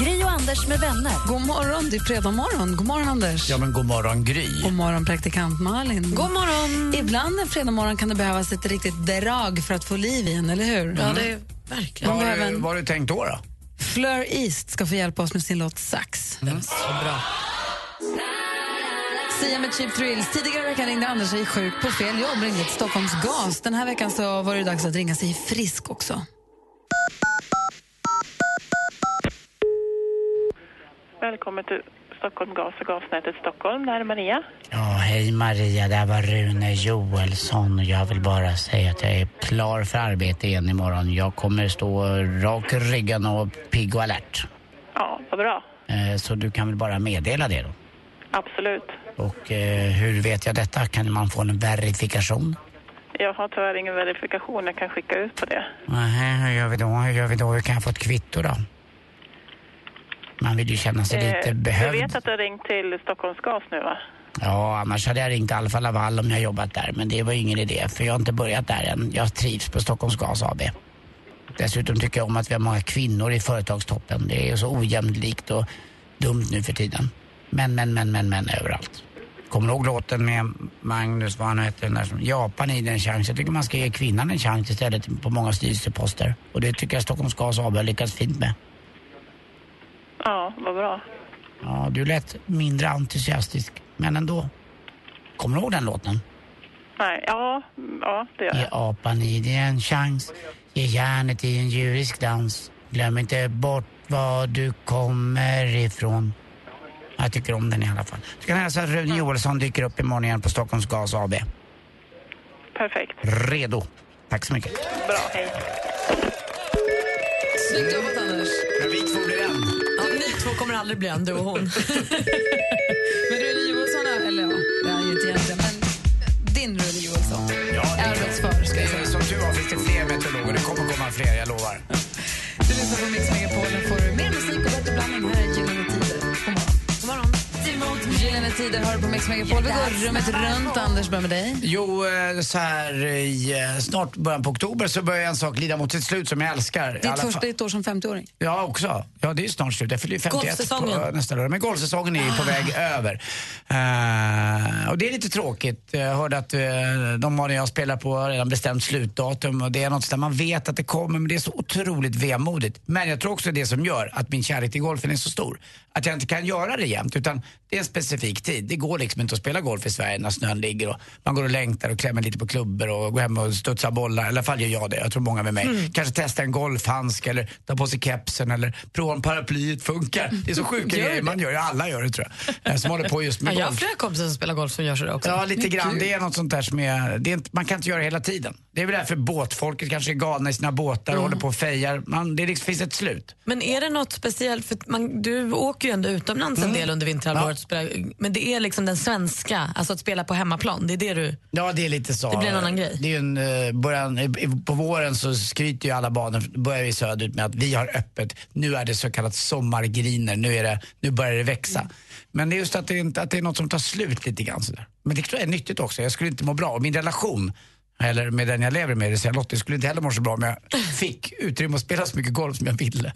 Gri och Anders med vänner. God morgon, det är fredag morgon. God morgon, Anders. Ja, men god morgon, Gry. God morgon, praktikant Malin. God morgon. Ibland en fredag morgon kan det behövas ett riktigt drag för att få liv igen, eller hur? Ja, det är verkligen. Vad har du- en- vad har du tänkt då? då? Fleur East ska få hjälpa oss med sin låt Sax. Den är så bra. Sia med Cheap Thrills. Tidigare i veckan ringde Anders sig sjuk på fel jobb, ringde till Stockholms gas. Den här veckan så var det dags att ringa sig frisk också. Välkommen till Stockholm Gas och gasnätet Stockholm. Det här är Maria. Ja, hej Maria, det här var Rune Joelsson och jag vill bara säga att jag är klar för arbete igen imorgon. Jag kommer stå rak i ryggen och pigg och alert. Ja, vad bra. Eh, Så du kan väl bara meddela det då? Absolut. Och eh, hur vet jag detta? Kan man få en verifikation? Jag har tyvärr ingen verifikation jag kan skicka ut på det. Nähä, hur gör vi då? Hur gör vi då? Hur kan jag få ett kvitto då? Man vill ju känna sig lite Eh, du behövd. vet att du har ringt till Stockholms Gas nu va? Ja, annars hade jag ringt Alfa Laval om jag jobbat där. Men det var ingen idé, för jag har inte börjat där än. Jag trivs på Stockholms Gas AB. Dessutom tycker jag om att vi har många kvinnor i företagstoppen. Det är så ojämlikt och dumt nu för tiden. Men, men, men, men, men överallt. Kommer du ihåg låten med Magnus, vad han hette, den där som Japan i en chans. Jag tycker man ska ge kvinnan en chans istället på många styrelseposter. Och det tycker jag Stockholms Gas AB har lyckats fint med. Ja, vad bra. Ja, du lät mindre entusiastisk, men ändå. Kommer du ihåg den låten? Nej, ja, ja det gör Ge jag. apan i dig en chans, ge järnet i en djurisk dans. Glöm inte bort var du kommer ifrån. Jag tycker om den i alla fall. Du kan hälsa att Rune Joelsson dyker upp imorgon igen på Stockholms Gas AB. Perfekt. Redo. Tack så mycket. Bra, hej. Snyggt jobbat, Anders. Men vi två blir en. Två kommer aldrig bli en, du och hon. Men Rune Johansson, är- eller ja, det är han ju inte egentligen, men din Rune Johansson. Ja, Arbetsför, ska jag är- säga. Som tur var finns det fler meteorologer. Det kommer komma fler, jag lovar. Du lyssnar på Mix Megapol, Tider hör du på Mix Megapol. Vi går rummet runt. Anders, börjar med dig. Jo, eh, så här i eh, snart början på oktober så börjar en sak lida mot sitt slut som jag älskar. Ditt första fall- ett år som 50-åring. Ja, också. Ja, det är snart slut. Jag fyller ju 51 Golfsäsongen. på nästa lördag. Men golfsäsongen är ju på väg över. Eh, och det är lite tråkigt. Jag hörde att uh, de banor jag spelar på har redan bestämt slutdatum och det är något där man vet att det kommer men det är så otroligt vemodigt. Men jag tror också det som gör att min kärlek till golfen är så stor. Att jag inte kan göra det jämt utan det är en specifik tid. Det går liksom inte att spela golf i Sverige när snön ligger och man går och längtar och klämmer lite på klubbor och går hem och studsar bollar. I alla fall gör jag det. Jag tror många med mig. Kanske testa en golfhandske eller ta på sig kepsen eller prova om paraplyet funkar. Det är så sjuka grejer man gör. Alla gör det tror jag. Eh, Som håller på just Ja, med jag har golf. flera kompisar som spelar golf som gör sådär också. Ja, lite grann. Det är något sånt där som är, det är inte, man kan inte göra det hela tiden. Det är väl därför båtfolket kanske är galna i sina båtar och håller på och fejar. Man, det liksom, finns ett slut. Men är det något speciellt? För man, du åker ju ändå utomlands Mm. en del under vinterhalvåret. spelar- Men det är liksom den svenska, alltså att spela på hemmaplan. Det är det du... Ja, det är lite så. Det blir en annan grej. Det är en, eh, början, på våren så skryter ju alla banor, börjar vi söderut med att vi har öppet. Nu är det så kallat sommargriner, nu, är det, nu börjar det växa. Men det är just att det, inte, att det är något som tar slut lite grann sådär. Men det tror jag är nyttigt också. Jag skulle inte må bra. Och min relation, eller med den jag lever med, det vill säga Lottie, skulle inte heller må så bra om jag fick utrymme att spela så mycket golf som jag ville.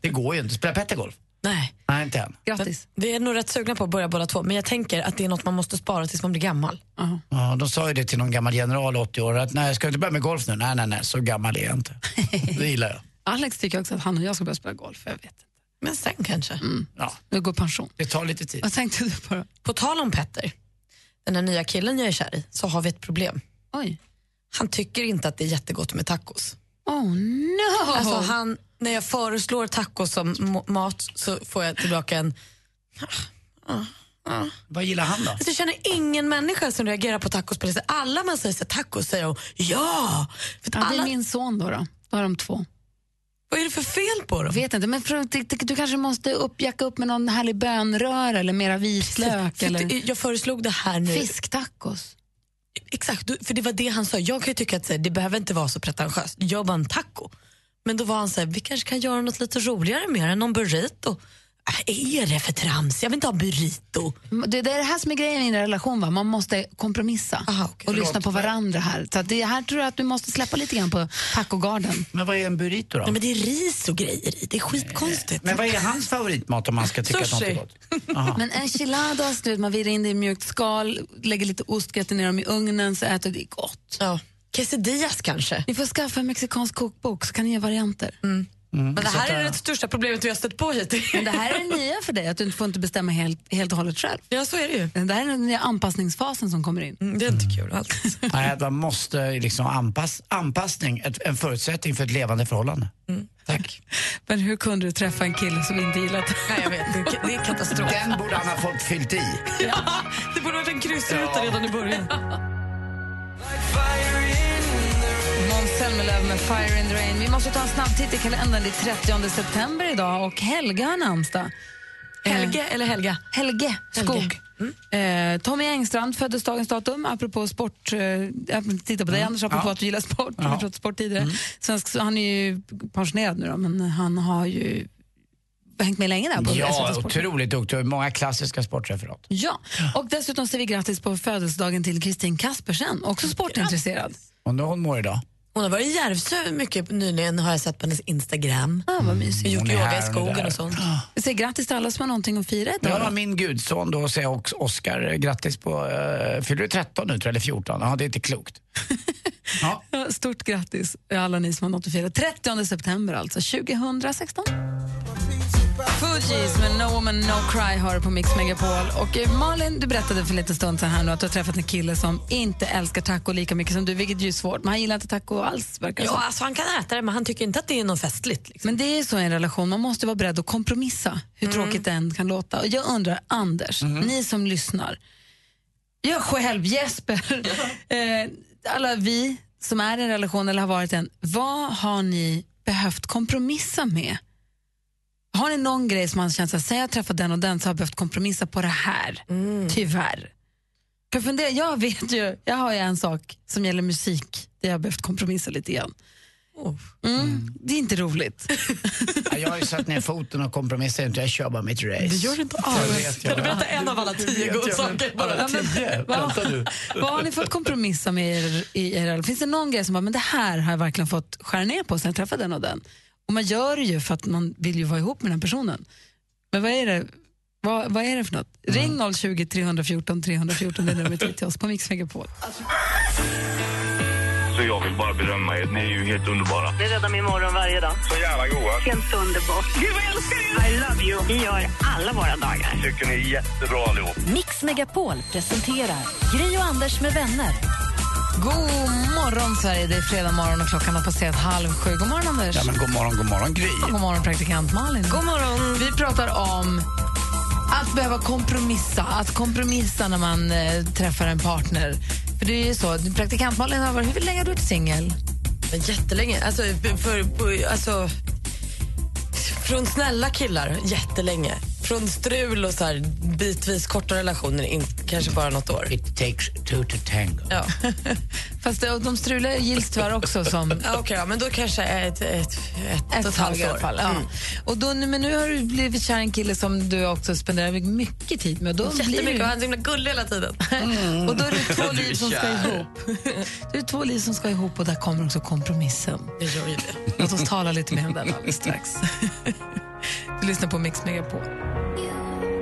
Det går ju inte. Spelar Petter golf? Nej. Nej, inte än. Grattis. Vi är nog rätt sugna på att börja båda två. Men jag tänker att det är något man måste spara tills man blir gammal. Ja, de sa ju det till någon gammal general, 80 år, att nej, ska du inte börja med golf nu? Nej, nej, nej, så gammal är jag inte. Det gillar jag. Alex tycker också att han och jag ska börja spela golf. Jag vet inte. Men sen kanske. Ja, Nu går pension. det tar lite tid. Vad tänkte du på då? På tal om Petter, den här nya killen jag är kär i, så har vi ett problem. Oj. Han tycker inte att det är jättegott med tacos. Oh no! Alltså han, när jag föreslår tacos som mat så får jag tillbaka en... Vad gillar han då? Alltså, jag känner ingen människa som reagerar på tacos på det sättet. Alla man säger så tacos säger de ja. För att ja, det är alla, min son då. Då, då har de två. Vad är det för fel på dem? Vet inte, men för, du, du kanske måste upp, jacka upp med någon härlig bönröra eller mera vitlök För eller Jag föreslog det här nu. fisktacos. Exakt, för det var det han sa. Jag kan ju tycka att det behöver inte vara så pretentiöst. Gör bara en taco. Men då var han så här, vi kanske kan göra något lite roligare mer än någon burrito. Äh, är det för trams? Jag vill inte ha burrito. Det, det är det här som är grejen i en relation, va? man måste kompromissa och lyssna på varandra här. Så att det här tror jag att du måste släppa lite grann på tacogarden. Men vad är en burrito då? Nej, men det är ris och grejer i. Det är skitkonstigt. Men vad är hans favoritmat om man ska tycka att något är Sushi. gott? Aha. Men enchiladas, du vet, man virar in det i mjukt skal, lägger lite ost, grötar ner dem i ugnen så äter det gott. Ja. Quesadillas kanske. Ni får skaffa en mexikansk kokbok så kan ni ge varianter. Men det här är det största problemet vi har stött på hittills. Men det här är det nya för dig, att du inte får inte bestämma helt, helt och hållet själv. Ja, så är det ju. Det här är den nya anpassningsfasen som kommer in. Mm, det är inte kul alls. Nej, man måste liksom anpass, anpassning, ett, en förutsättning för ett levande förhållande. Tack. Men hur kunde du träffa en kille som inte gillat det? Nej, jag vet. Det, det är katastrof. Den borde han ha fått fyllt i. Ja, det borde varit en kryssruta redan i början. Måns Zelmerlöw med Fire in the Rain. Vi måste ta en snabb titt i kalendern. Det är 30 september idag och Helga har namnsdag. Helge eller Helga? Helge Skog. Eh, Tommy Engstrand föddes dagens datum, apropå sport. Eh, jag tittar på dig Anders, apropå Ja. att du gillar sport. Vi Ja. pratade sport tidigare. Svensk, så han är ju pensionerad nu då, men han har ju hängt med länge där. på Ja, otroligt duktig. Många klassiska sportreferat. Ja, och dessutom säger vi grattis på födelsedagen till Kristin Kaspersen, också sportintresserad. Undrar hur hon mår idag. Hon har varit i Järvsö mycket nyligen har jag sett på hennes Instagram. Ah, vad mysigt. Gjort Hon är yoga i och skogen och sånt. Vi säger grattis till alla som har någonting att fira idag. Ja, då. min gudson då säger jag också Oscar grattis på, uh, fyller du 13 nu tror jag, eller 14? Ja, det är inte klokt. Ja. Ja, Stort grattis alla ni som har något att fira. 30 september alltså, 2016. Fugees med No Woman No Cry har du på Mix Megapol. Och eh, Malin, du berättade för lite stund sedan här nu att du har träffat en kille som inte älskar taco lika mycket som du, vilket ju är svårt. Men han gillar inte taco alls, verkar Ja, alltså han kan äta det men han tycker inte att det är något festligt. Liksom. Men det är så i en relation, man måste vara beredd att kompromissa, hur tråkigt det än kan låta. Och jag undrar, Anders, ni som lyssnar, jag själv, Jesper, eh, alla vi som är i en relation eller har varit en, vad har ni behövt kompromissa med? Har ni någon grej som man känt att sen jag träffat den och den så har jag behövt kompromissa på det här? Tyvärr. För jag, funderar, jag vet ju, jag har ju en sak som gäller musik där jag har behövt kompromissa lite grann. Mm, det är inte roligt. Ja, Jag har ju satt ner foten och kompromissar inte, jag kör bara mitt race. Det gör du inte alls. Kan du berätta en av alla tio goda saker? Ja, Bara? men, vad, vad har ni fått kompromissa med er, i er? Finns det någon grej som bara, men det här har jag verkligen fått skära ner på sen jag träffade den och den? Och man gör det ju för att man vill ju vara ihop med den här personen. Men vad är det, vad, vad är det för något? Ring 020 314 314, det är numret hit till oss på Mix Megapol. Så jag vill bara berömma er. Ni är ju helt underbara. Det räddar min morgon varje dag. Så jävla goa. Helt underbart. Gud vad jag älskar er! I love you. Vi gör alla våra dagar. Tycker ni är jättebra allihop. Mix Megapol presenterar Gri och Anders med vänner. God morgon Sverige, det är fredag morgon och klockan har passerat halv sju. God morgon Anders. Ja, men god morgon, god morgon Gry. Och God morgon praktikant Malin. God morgon. Vi pratar om att behöva kompromissa. Att kompromissa när man eh, träffar en partner. För det är ju så, praktikant Malin har varit, hur länge har du varit singel? Jättelänge. Alltså, för, för, alltså, från snälla killar, jättelänge. Från strul och så här, bitvis korta relationer, in, kanske bara något år. It takes two to tango. Ja. Fast det, de strular gills tyvärr också som Okej, ja, men då kanske ett, ett, ett, ett och ett halvt år. fall. Ja. Mm. Och då, nu- men nu har du blivit kär i en kille som du också spenderar mycket tid med. Då blir Jättemycket, det- och han är så himla gullig hela tiden. Och då är det två liv som ska ihop. Det är två liv som ska ihop och där kommer också kompromissen. Det gör ju det. Låt oss tala lite mer om den alldeles strax. Du lyssnar på Mix Megapol.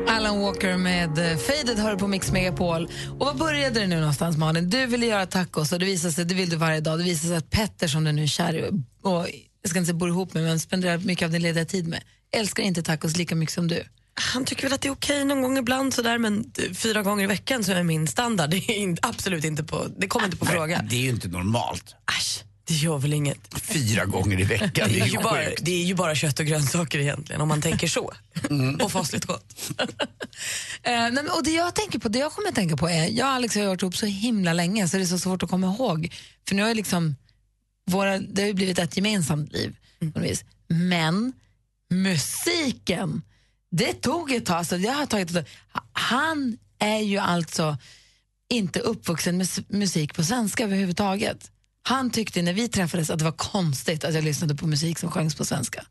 Alan Walker med eh, Faded hör på Mix Megapol. Och vad började det nu någonstans Malin? Du ville göra tacos och det visade sig, det vill du varje dag. Det visade sig att Petter som du nu är kär i och jag ska inte säga bor ihop med men spenderar mycket av din lediga tid med, älskar inte tacos lika mycket som du. Han tycker väl att det är okej någon gång ibland sådär, men fyra gånger i veckan så är min standard. Det, är in, absolut inte på, det kommer inte på fråga. Det är ju inte normalt. Äsch, det gör väl inget. Fyra gånger i veckan, det Det är ju bara, det är ju bara kött och grönsaker egentligen om man tänker så. Och fasligt gott. Eh, nej, och det jag tänker på, det jag kommer att tänka på är, jag och Alex har varit ihop så himla länge så det är så svårt att komma ihåg. För nu har liksom, våra, det har ju blivit ett gemensamt liv. vis. Men musiken, det tog ett tag. Alltså, jag har tagit ett tag. Han är ju alltså inte uppvuxen med musik på svenska överhuvudtaget. Han tyckte när vi träffades att det var konstigt att jag lyssnade på musik som sjöngs på svenska.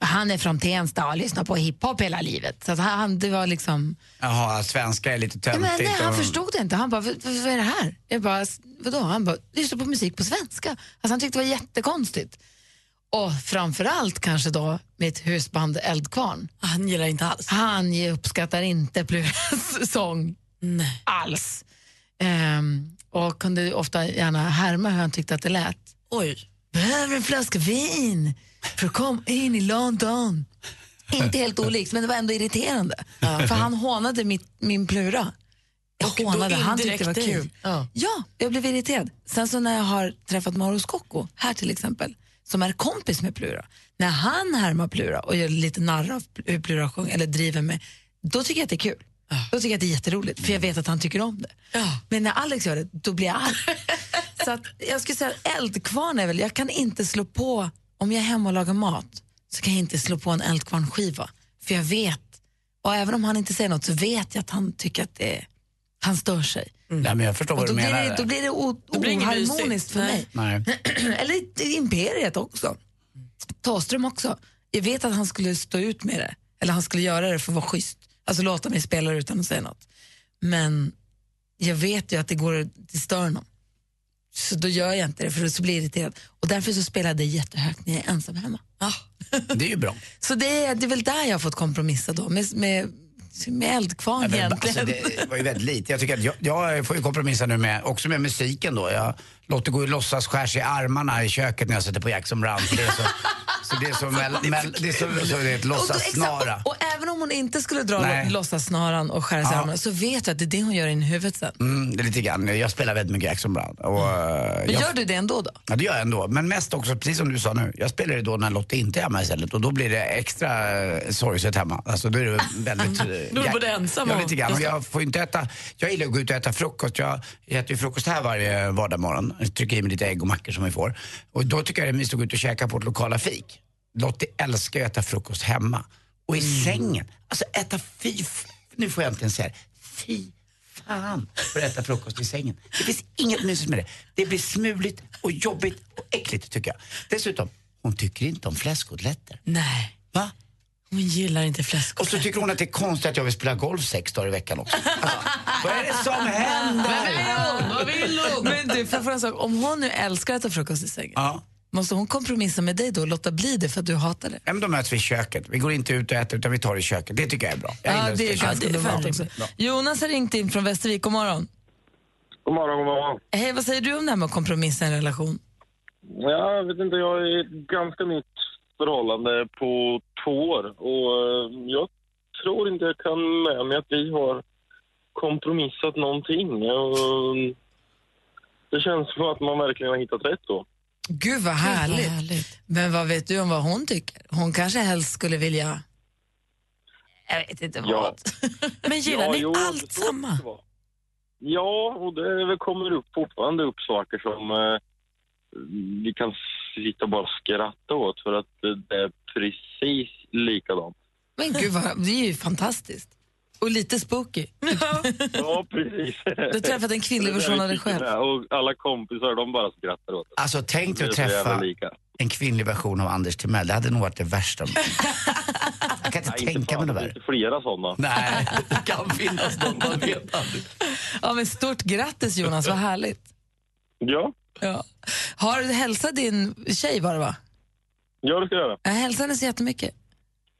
Han är från Tensta och har lyssnat på hiphop hela livet. Så att han, det var liksom... Jaha, svenska är lite Ja, töntigt. men nej, han och- förstod det inte. Han bara, "Vad- vad är det här? Jag bara, "S- vadå? Han bara, lyssna på musik på svenska. Alltså, han tyckte det var jättekonstigt. Och framförallt kanske då mitt husband Eldkvarn. Han gillar inte alls. Han uppskattar inte Pluras sång Nej. alls. Ehm, och kunde ofta gärna härma hur han tyckte att det lät. Oj. Behöver en flaska vin för att komma in i London. Inte helt olikt, men det var ändå irriterande. För han hånade mitt, min Plura. Jag Och hånade, han tyckte det var kul. Ja. Ja, jag blev irriterad. Sen så när jag har träffat Mauro Scocco, här till exempel, som är kompis med Plura. När han härmar Plura och gör lite narr av hur Plura sjunger, eller driver med, då tycker jag att det är kul. Då tycker jag att det är jätteroligt, för jag vet att han tycker om det. Ja. Men när Alex gör det, då blir jag arg. så att jag skulle säga eldkvarn är väl, jag kan inte slå på, om jag är hemma och lagar mat, så kan jag inte slå på en eldkvarnskiva. För jag vet, och även om han inte säger något så vet jag att han tycker att det är, han stör sig. Nej, men jag förstår Och vad då du blir, menar. det, då blir det o, Då blir det inget oharmoniskt för mig. Nej. Eller Imperiet också. Thåström också. Jag vet att han skulle stå ut med det. Eller han skulle göra det för att vara schysst. Alltså låta mig spela utan att säga något. Men jag vet ju att det går det stör honom. Så då gör jag inte det för så blir jag irriterad. Och därför så spelar jag det jättehögt när jag är ensam hemma. Det är ju bra. Så det är, det är väl där jag har fått kompromissa då. Med, med, med eldkvarn Ja, men, egentligen. alltså, det var ju väldigt lite. Jag, tycker att jag, jag får ju kompromissa nu med, också med musiken då. Jag låter gå i låtsas skärs i armarna i köket när jag sätter på Jackson Brown. Det är så, så det är så, mell, mell, det är så, så det är ett Och, då, låtsassnara. och, och även om hon inte skulle dra låtsassnaran och skära sig i Ja. armarna så vet jag att det är det hon gör in i huvudet sen. Mm, det är lite grann. Jag spelar väldigt mycket Jackson Brown. Och, eh, Men jag, gör du det ändå då? Ja, det gör jag ändå. Men mest också, precis som du sa nu, jag spelar det då när Lotta inte är hemma istället och då blir det extra eh, sorgset hemma. Alltså då är det väldigt... eh, Då är du både ensam Ja, och- lite grann. Och jag får inte äta, jag gillar att gå ut och äta frukost. Jag äter ju frukost här varje vardagsmorgon. Trycker i mig lite ägg och mackor som vi får. Och då tycker jag att gå ut och käka på ett lokala fik. Lottie älskar att äta frukost hemma. Och i sängen. Alltså äta fy... Nu får jag äntligen säga det. Fy fan för att äta frukost i sängen. Det finns inget mysigt med det. Det blir smuligt och jobbigt och äckligt tycker jag. Dessutom, hon tycker inte om fläskkotletter. Nej, Va? Hon gillar inte Och så tycker hon att det är konstigt att jag vill spela golf sex dagar i veckan också. Alltså, vad är det som händer? Vad vill hon? Men du, fråga en sak? Om hon nu älskar att äta frukost i sängen, Ja. måste hon kompromissa med dig då och låta bli det för att du hatar det? Ja, men då möts vi i köket. Vi går inte ut och äter utan vi tar det i köket. Det tycker jag är bra. Jag Ja, det är ganska normalt. Jonas har ringt in från Västervik. God morgon. God morgon, god morgon. Hej, vad säger du om det här med att kompromissa i en relation? Ja, Jag vet inte, jag är ganska nytt förhållande på två år och eh, jag tror inte jag kan med mig att vi har kompromissat någonting. Och det känns som att man verkligen har hittat rätt då. Gud vad härligt. Men vad vet du om vad hon tycker? Hon kanske helst skulle vilja... Jag vet inte vad. Ja. Men gillar Ja, ni jo, allt samma? Ja, och det kommer upp fortfarande upp saker som eh, vi kan sitta och bara skratta åt för att det är precis likadant. Men gud, vad, det är ju fantastiskt. Och lite spooky. Ja, precis. Du har träffat en kvinnlig Det version av dig själv. Och alla kompisar, de bara skrattar åt det. Alltså tänk dig att Det träffa lika. en kvinnlig version av Anders Timell. Det hade nog varit det värsta. Jag kan inte Nej, inte tänka mig något det värre. finns flera sådana. Nej, det kan finnas någon, man vet aldrig. Ja, men stort grattis Jonas, vad härligt. Ja, Ja. Har du hälsat din tjej var det va? ja det ska jag göra. Jag hälsar henne så jättemycket.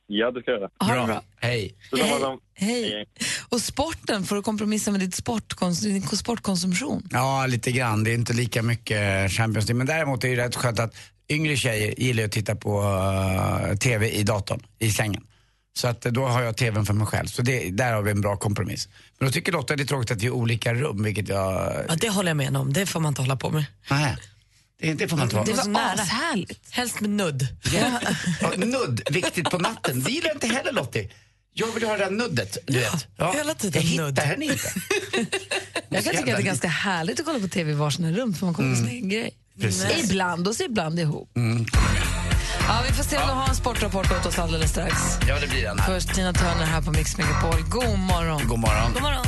Ja, det ska jag göra. Ha det bra. Hej. Hej. Hej. Hej. Och sporten, får du kompromissa med ditt sportkons- din sportkonsumtion? Ja, lite grann. Det är inte lika mycket Champions League. Men däremot är det rätt skönt att yngre tjejer gillar att titta på uh, TV i datorn, i sängen. Så att eh, då har jag TVn för mig själv. Så det, där har vi en bra kompromiss. Men då tycker Lotta att det är tråkigt att vi är olika rum, vilket jag... Ja, det håller jag med om. Det får man inte hålla på med. Nej, det, det får man inte vara. Det så var nära. ashärligt. Helst med nudd. Ja. Ja, nudd, viktigt på natten. Det gillar inte heller Lottie. Jag vill ha det där nuddet, du vet. hela tiden jag hittar nudd. henne inte. Jag kan tycka att det är ganska härligt att kolla på TV i varsina rum för man kollar på sin egen grej. Precis. Ibland och så ibland ihop. Ja, vi får se om du har en sportrapport åt oss alldeles strax. Ja, det blir den här. Först Tina Turner här på Mix Megapol. God morgon. God morgon. God morgon.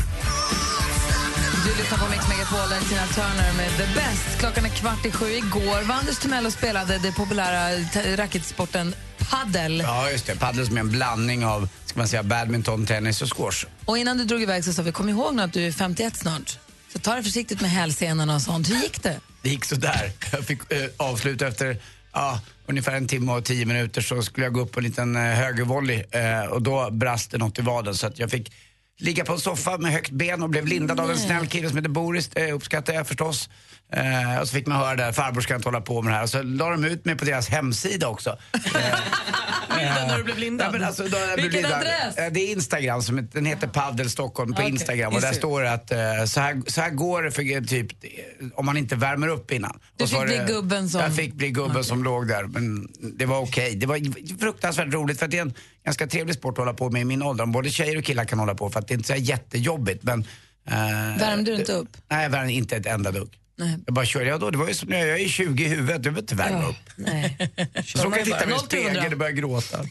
Du lyssnar på Mix Megapol, Tina Turner med The Best. Klockan är kvart i sju. Igår var Anders Timell och spelade den populära racketsporten paddel. Ja, just det. Padel som är en blandning av ska man säga, badminton, tennis och squash. Och innan du drog iväg så sa vi, kom ihåg nu att du är 51 snart. Så ta det försiktigt med hälsenorna och sånt. Hur gick det? Det gick så där. Jag fick eh, avsluta efter ja, ungefär en timme och tio minuter så skulle jag gå upp på en liten eh, högervolley eh, och då brast det något i vaden så att jag fick ligga på en soffa med högt ben och blev lindad av en snäll kille som heter Boris, eh, uppskattar jag förstås. Eh, och så fick man höra där, farbror ska inte hålla på med det här. Och så la de ut mig på deras hemsida också. Bilden när du blev lindad. Ja, men alltså, Vilken lindad. adress? Eh, Det är Instagram, som, den heter Paddel Stockholm på Okej, Instagram och där står det att eh, så, här, så här går det för eh, typ eh, om man inte värmer upp innan. Du Och fick var bli det- gubben som- Jag fick bli gubben som låg där men det var okej. Det var fruktansvärt roligt för det är en ganska trevlig sport att hålla på med i min ålder. Både tjejer och killar kan hålla på för att det är inte så jättejobbigt men eh, Värmde du inte upp? Nej, jag värmde inte ett enda dugg. Nej. Jag bara körde, ja, då, det var ju som när jag är 20 i huvudet, jag behöver inte värma upp. Nej. Så kan jag titta mig i 0 till 100. spegeln och börja gråta.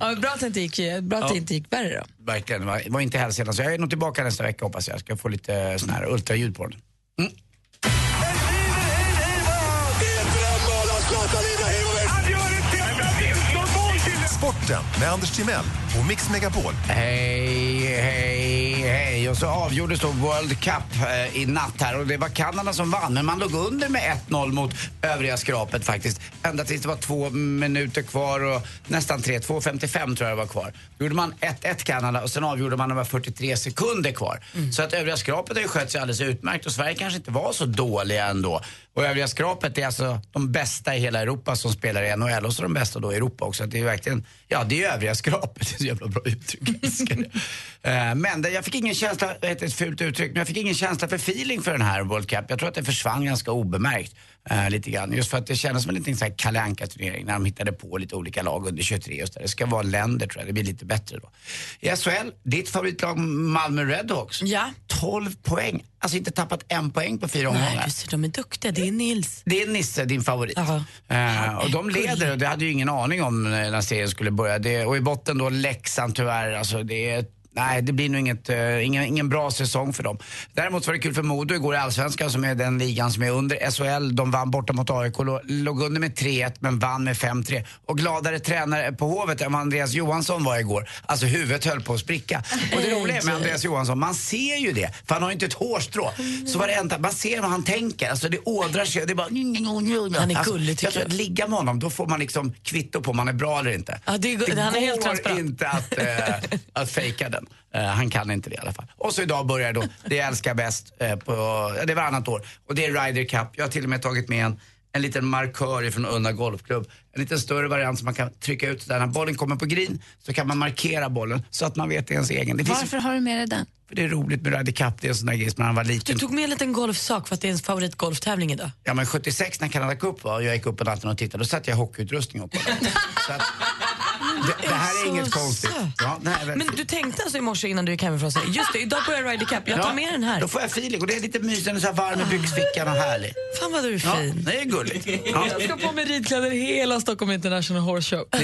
Ja, men bra att det inte gick, bra att det inte gick värre då. Verkligen, det var, var inte hälsena. Så jag är nog tillbaka nästa vecka hoppas jag. Ska få lite sån här ultraljud på den. Sporten med Anders Timell och Mix Megapol. Hej, hej, hej. Och så avgjordes då World Cup eh, i natt här och det var Kanada som vann. Men man låg under med 1-0 mot övriga skrapet faktiskt. Ända tills det var två minuter kvar och nästan tre, 2.55 tror jag det var kvar. Då gjorde man 1-1 Kanada och sen avgjorde man när det var 43 sekunder kvar. Så att övriga skrapet har ju skött sig alldeles utmärkt och Sverige kanske inte var så dåliga ändå. Och övriga skrapet är alltså de bästa i hela Europa som spelar i NHL och så de bästa då i Europa också. Det är verkligen, ja det är övriga skrapet, det är så jävla bra uttryck. Jag. Eh, Men jag fick ingen känsla, det heter ett fult uttryck, men jag fick ingen känsla för feeling för den här World Cup. Jag tror att det försvann ganska obemärkt. eh, lite grann. Just för att det kändes som en liten så här Kalle Anka-turnering när de hittade på lite olika lag under 23 och så där. Det ska vara länder tror jag, det blir lite bättre då. I SHL, ditt favoritlag Malmö Redhawks. Ja. 12 poäng. Alltså inte tappat en poäng på fyra Nej, omgångar. just det, de är duktiga. Det är Nils. Det är Nisse, din favorit. Eh, och de leder och det hade ju ingen aning om när serien skulle börja. Det, och i botten då Leksand tyvärr. Alltså det är, nej, det blir nog inget, eh, ingen, ingen bra säsong för dem. Däremot var det kul för Modo igår i Allsvenskan som är den ligan som är under SHL. De vann borta mot AIK, lå- låg under med 3-1 men vann med 5-3. Och gladare tränare på Hovet än vad Andreas Johansson var igår. Alltså huvudet höll på att spricka. Och det roliga med Andreas Johansson, man ser ju det. För han har ju inte ett hårstrå. Så varenda, man ser vad han tänker. Alltså det ådrar sig. Det är bara... Han är Alltså, gullig, tycker jag. tror jag. att ligga med honom, då får man liksom kvitto på om man är bra eller inte. Ja, det är go- han är helt går transparent. inte att, eh, att fejka den. Eh, han kan inte det i alla fall. Och så idag börjar då Det jag älskar bäst eh, på, ja, det är varannat år. Och det är Ryder Cup. Jag har till och med tagit med en, en liten markör ifrån Unna Golfklubb. En lite större variant som man kan trycka ut där. När bollen kommer på green så kan man markera bollen så att man vet det är ens egen. Det Varför har du med dig den? för det är roligt med Ryder Cup, det är en sån där grej som när man var liten. Du tog med en liten golfsak för att det är ens favoritgolftävling idag. Ja men 76 när Canada Cup var och jag gick upp på natten och tittade, då satte jag hockeyutrustning upp på den. Så att, det, det här är inget konstigt. Ja, nej, men, Men du tänkte alltså i morse innan du gick hemifrån så just det, idag börjar Ryder Cup, jag tar Ja, med den här. Då får jag feeling och det är lite mysigt, så här varm i byxfickan och härlig. Fan vad du är Ja, fin. det är gulligt. Ja, Jag ska på mig ridkläder hela Stockholm International Horse Show. det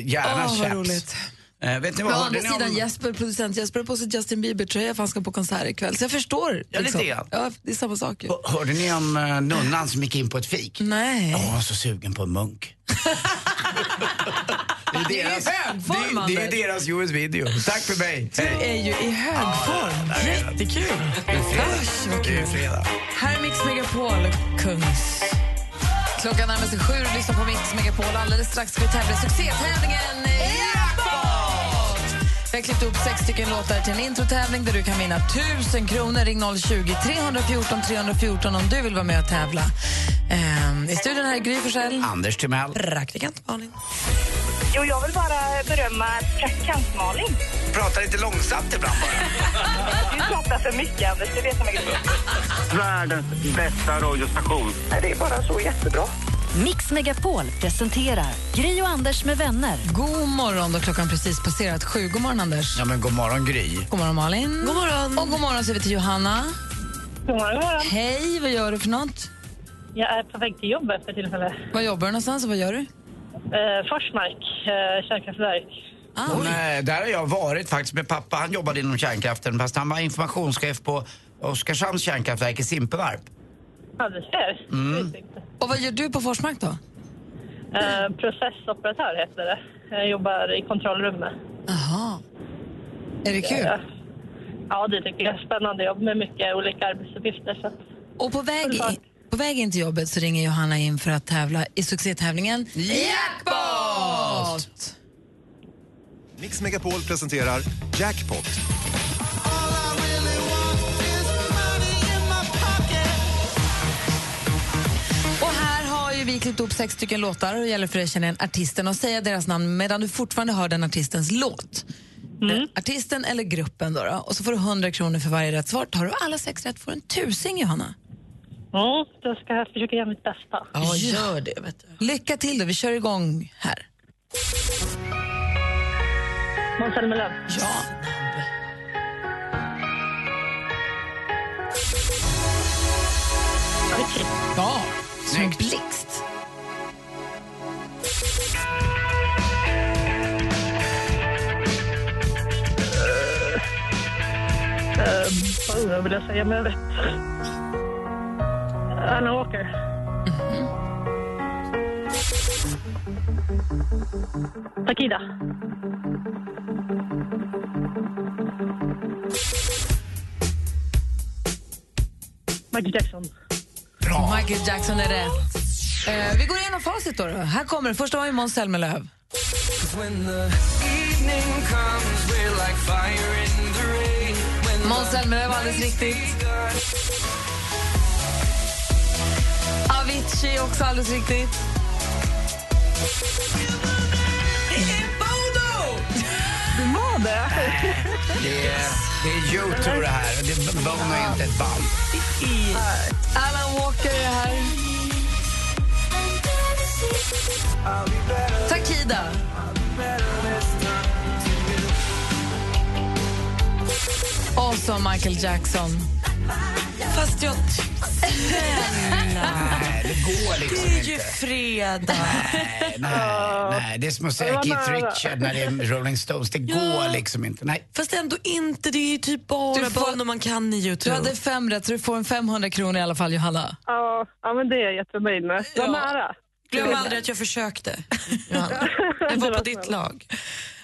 är gärna Åh, vad chaps. Eh, vet ni vad, andra hörde ni sidan, om... Jesper, producent Jesper har på sig Justin Bieber-tröja för han ska på konsert ikväll. Så jag förstår. liksom. Ja, lite grann. Ja, det är samma sak ju. Hör- Hörde ni om uh, nunnan som gick in på ett fik? Nej. Jag var så sugen på en munk. det är ju hög form, det, det är deras US video. Tack för mig. Du är ju i hög form. Jättekul. Det är fredag. Usch, vad kul. fredag. Här är Mix Megapol, Kungs. Klockan närmar sig sju och lyssnar på Mix Megapol. Alldeles strax ska vi tävla i succétävlingen Jackpot! Vi har klippt upp sex stycken låtar till en introtävling där du kan vinna 1000 kronor. Ring 020 314 314 om du vill vara med och tävla. Ehm, I studion här är Gry Forssell. Anders Timell. Praktikant Malin. Jo, jag vill bara berömma praktikant Malin. Pratar lite långsamt ibland bara. Du pratar för mycket, Anders. Det vet jag mycket Världens bästa radiostation. Det är bara så jättebra. Mix Megapol presenterar Gry och Anders med vänner. God morgon, då klockan precis passerat sju. God morgon, Anders. Ja men god morgon Gry. God morgon, Malin. God morgon. Och god morgon säger vi till Johanna. God morgon, god morgon. Hej, vad gör du för något? Jag är på väg till jobbet för tillfället. Var jobbar du någonstans och vad gör du? Eh, Forsmark, eh, kärnkraftverk. Och, nej, där har jag varit faktiskt med pappa. Han jobbade inom kärnkraften fast han var informationschef på Oskarshamns kärnkraftverk i Simpevarp. Ja, du ser. Mm. Och vad gör du på Forsmark då? Eh, processoperatör heter det. Jag jobbar i kontrollrummet. Jaha. Är det kul? Ja, ja, det tycker jag är spännande jobb med mycket olika arbetsuppgifter. Så. Och på väg, i, på väg in till jobbet så ringer Johanna in för att tävla i succétävlingen Jackpot! Mix Megapol presenterar Jackpot. Ju vi klippt upp sex stycken låtar och det gäller för dig att känna igen artisten och säga deras namn medan du fortfarande hör den artistens låt. Eh, Artisten eller gruppen då, då. Och så får du 100 kronor för varje rätt svar. Tar du alla sex rätt får du en tusing, Johanna. Mm, då ska jag försöka göra mitt bästa. Ja, gör det. Vet du. Lycka till då, vi kör igång här. Måns Zelmerlöw. Ja. Ja, som en blixt. Uh, vad vill jag säga, jag vet. Alan Walker. Takida. Michael Jackson. Michael Jackson är rätt. Eh, vi går igenom facit då. då. Här kommer det. Första var ju Måns Zelmerlöw. Måns Zelmerlöw alldeles riktigt. Avicii också alldeles riktigt. Det var det. Det är, det är YouTube det här. Det, Bono är inte ett band. Alan Walker är här. Takida. Och så Michael Jackson. Fast jag... Nej, det går liksom Det är ju inte. fredag. Nej, nej, nej. Det är som att säga Keith. Richard när det är Rolling Stones. Det går liksom inte. Nej. Fast ändå inte. Det är ju typ bara Du får- Bono man kan i Du Youtube. hade fem rätt, så du får en 500 kronor i alla fall, Johanna. Ja, ja, men det är jag jättenöjd med. Det var nära. Glöm aldrig att jag försökte. Johanna. Jag var på ditt lag.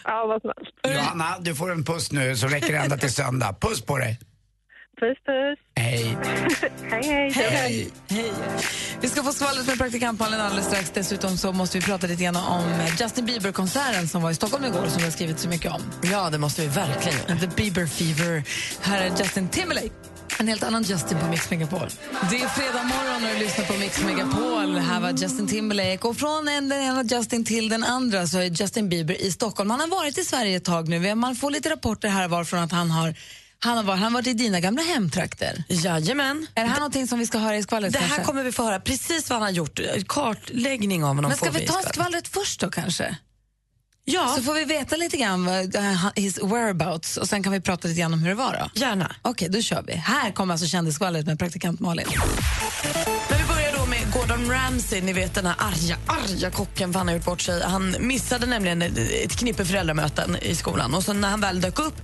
Ja, vad snällt. Johanna, du får en puss nu så räcker det ända till söndag. Puss på dig. Puss, puss. Hej. hej, hej. Hej. Hej. Vi ska få skvallret med praktikantmalen alldeles strax. Dessutom så måste vi prata lite grann om Justin Bieber-konserten som var i Stockholm igår som vi har skrivit så mycket om. Ja, det måste vi verkligen The Bieber Fever. Här är Justin Timberlake. En helt annan Justin på Mix Megapol. Det är fredag morgon och du lyssnar på Mix Megapol. Här var Justin Timberlake. Och från en, den ena Justin till den andra så är Justin Bieber i Stockholm. Han har varit i Sverige ett tag nu. Man får lite rapporter här var från att han har han har, varit, han har varit i dina gamla hemtrakter. Jajamän. Är det här någonting som vi ska höra i skvallret? Det här kanske? kommer vi få höra precis vad han har gjort. Kartläggning av honom Men ska får vi ta skvallret först då kanske? Ja. Så får vi veta lite grann vad, uh, his whereabouts och sen kan vi prata lite grann om hur det var då. Gärna. Okej, då kör vi. Här kommer alltså kändisskvallret med praktikant Malin. Men vi börjar då med Gordon Ramsay, ni vet den här arga, arga kocken för han har gjort bort sig. Han missade nämligen ett knippe föräldramöten i skolan och så när han väl dök upp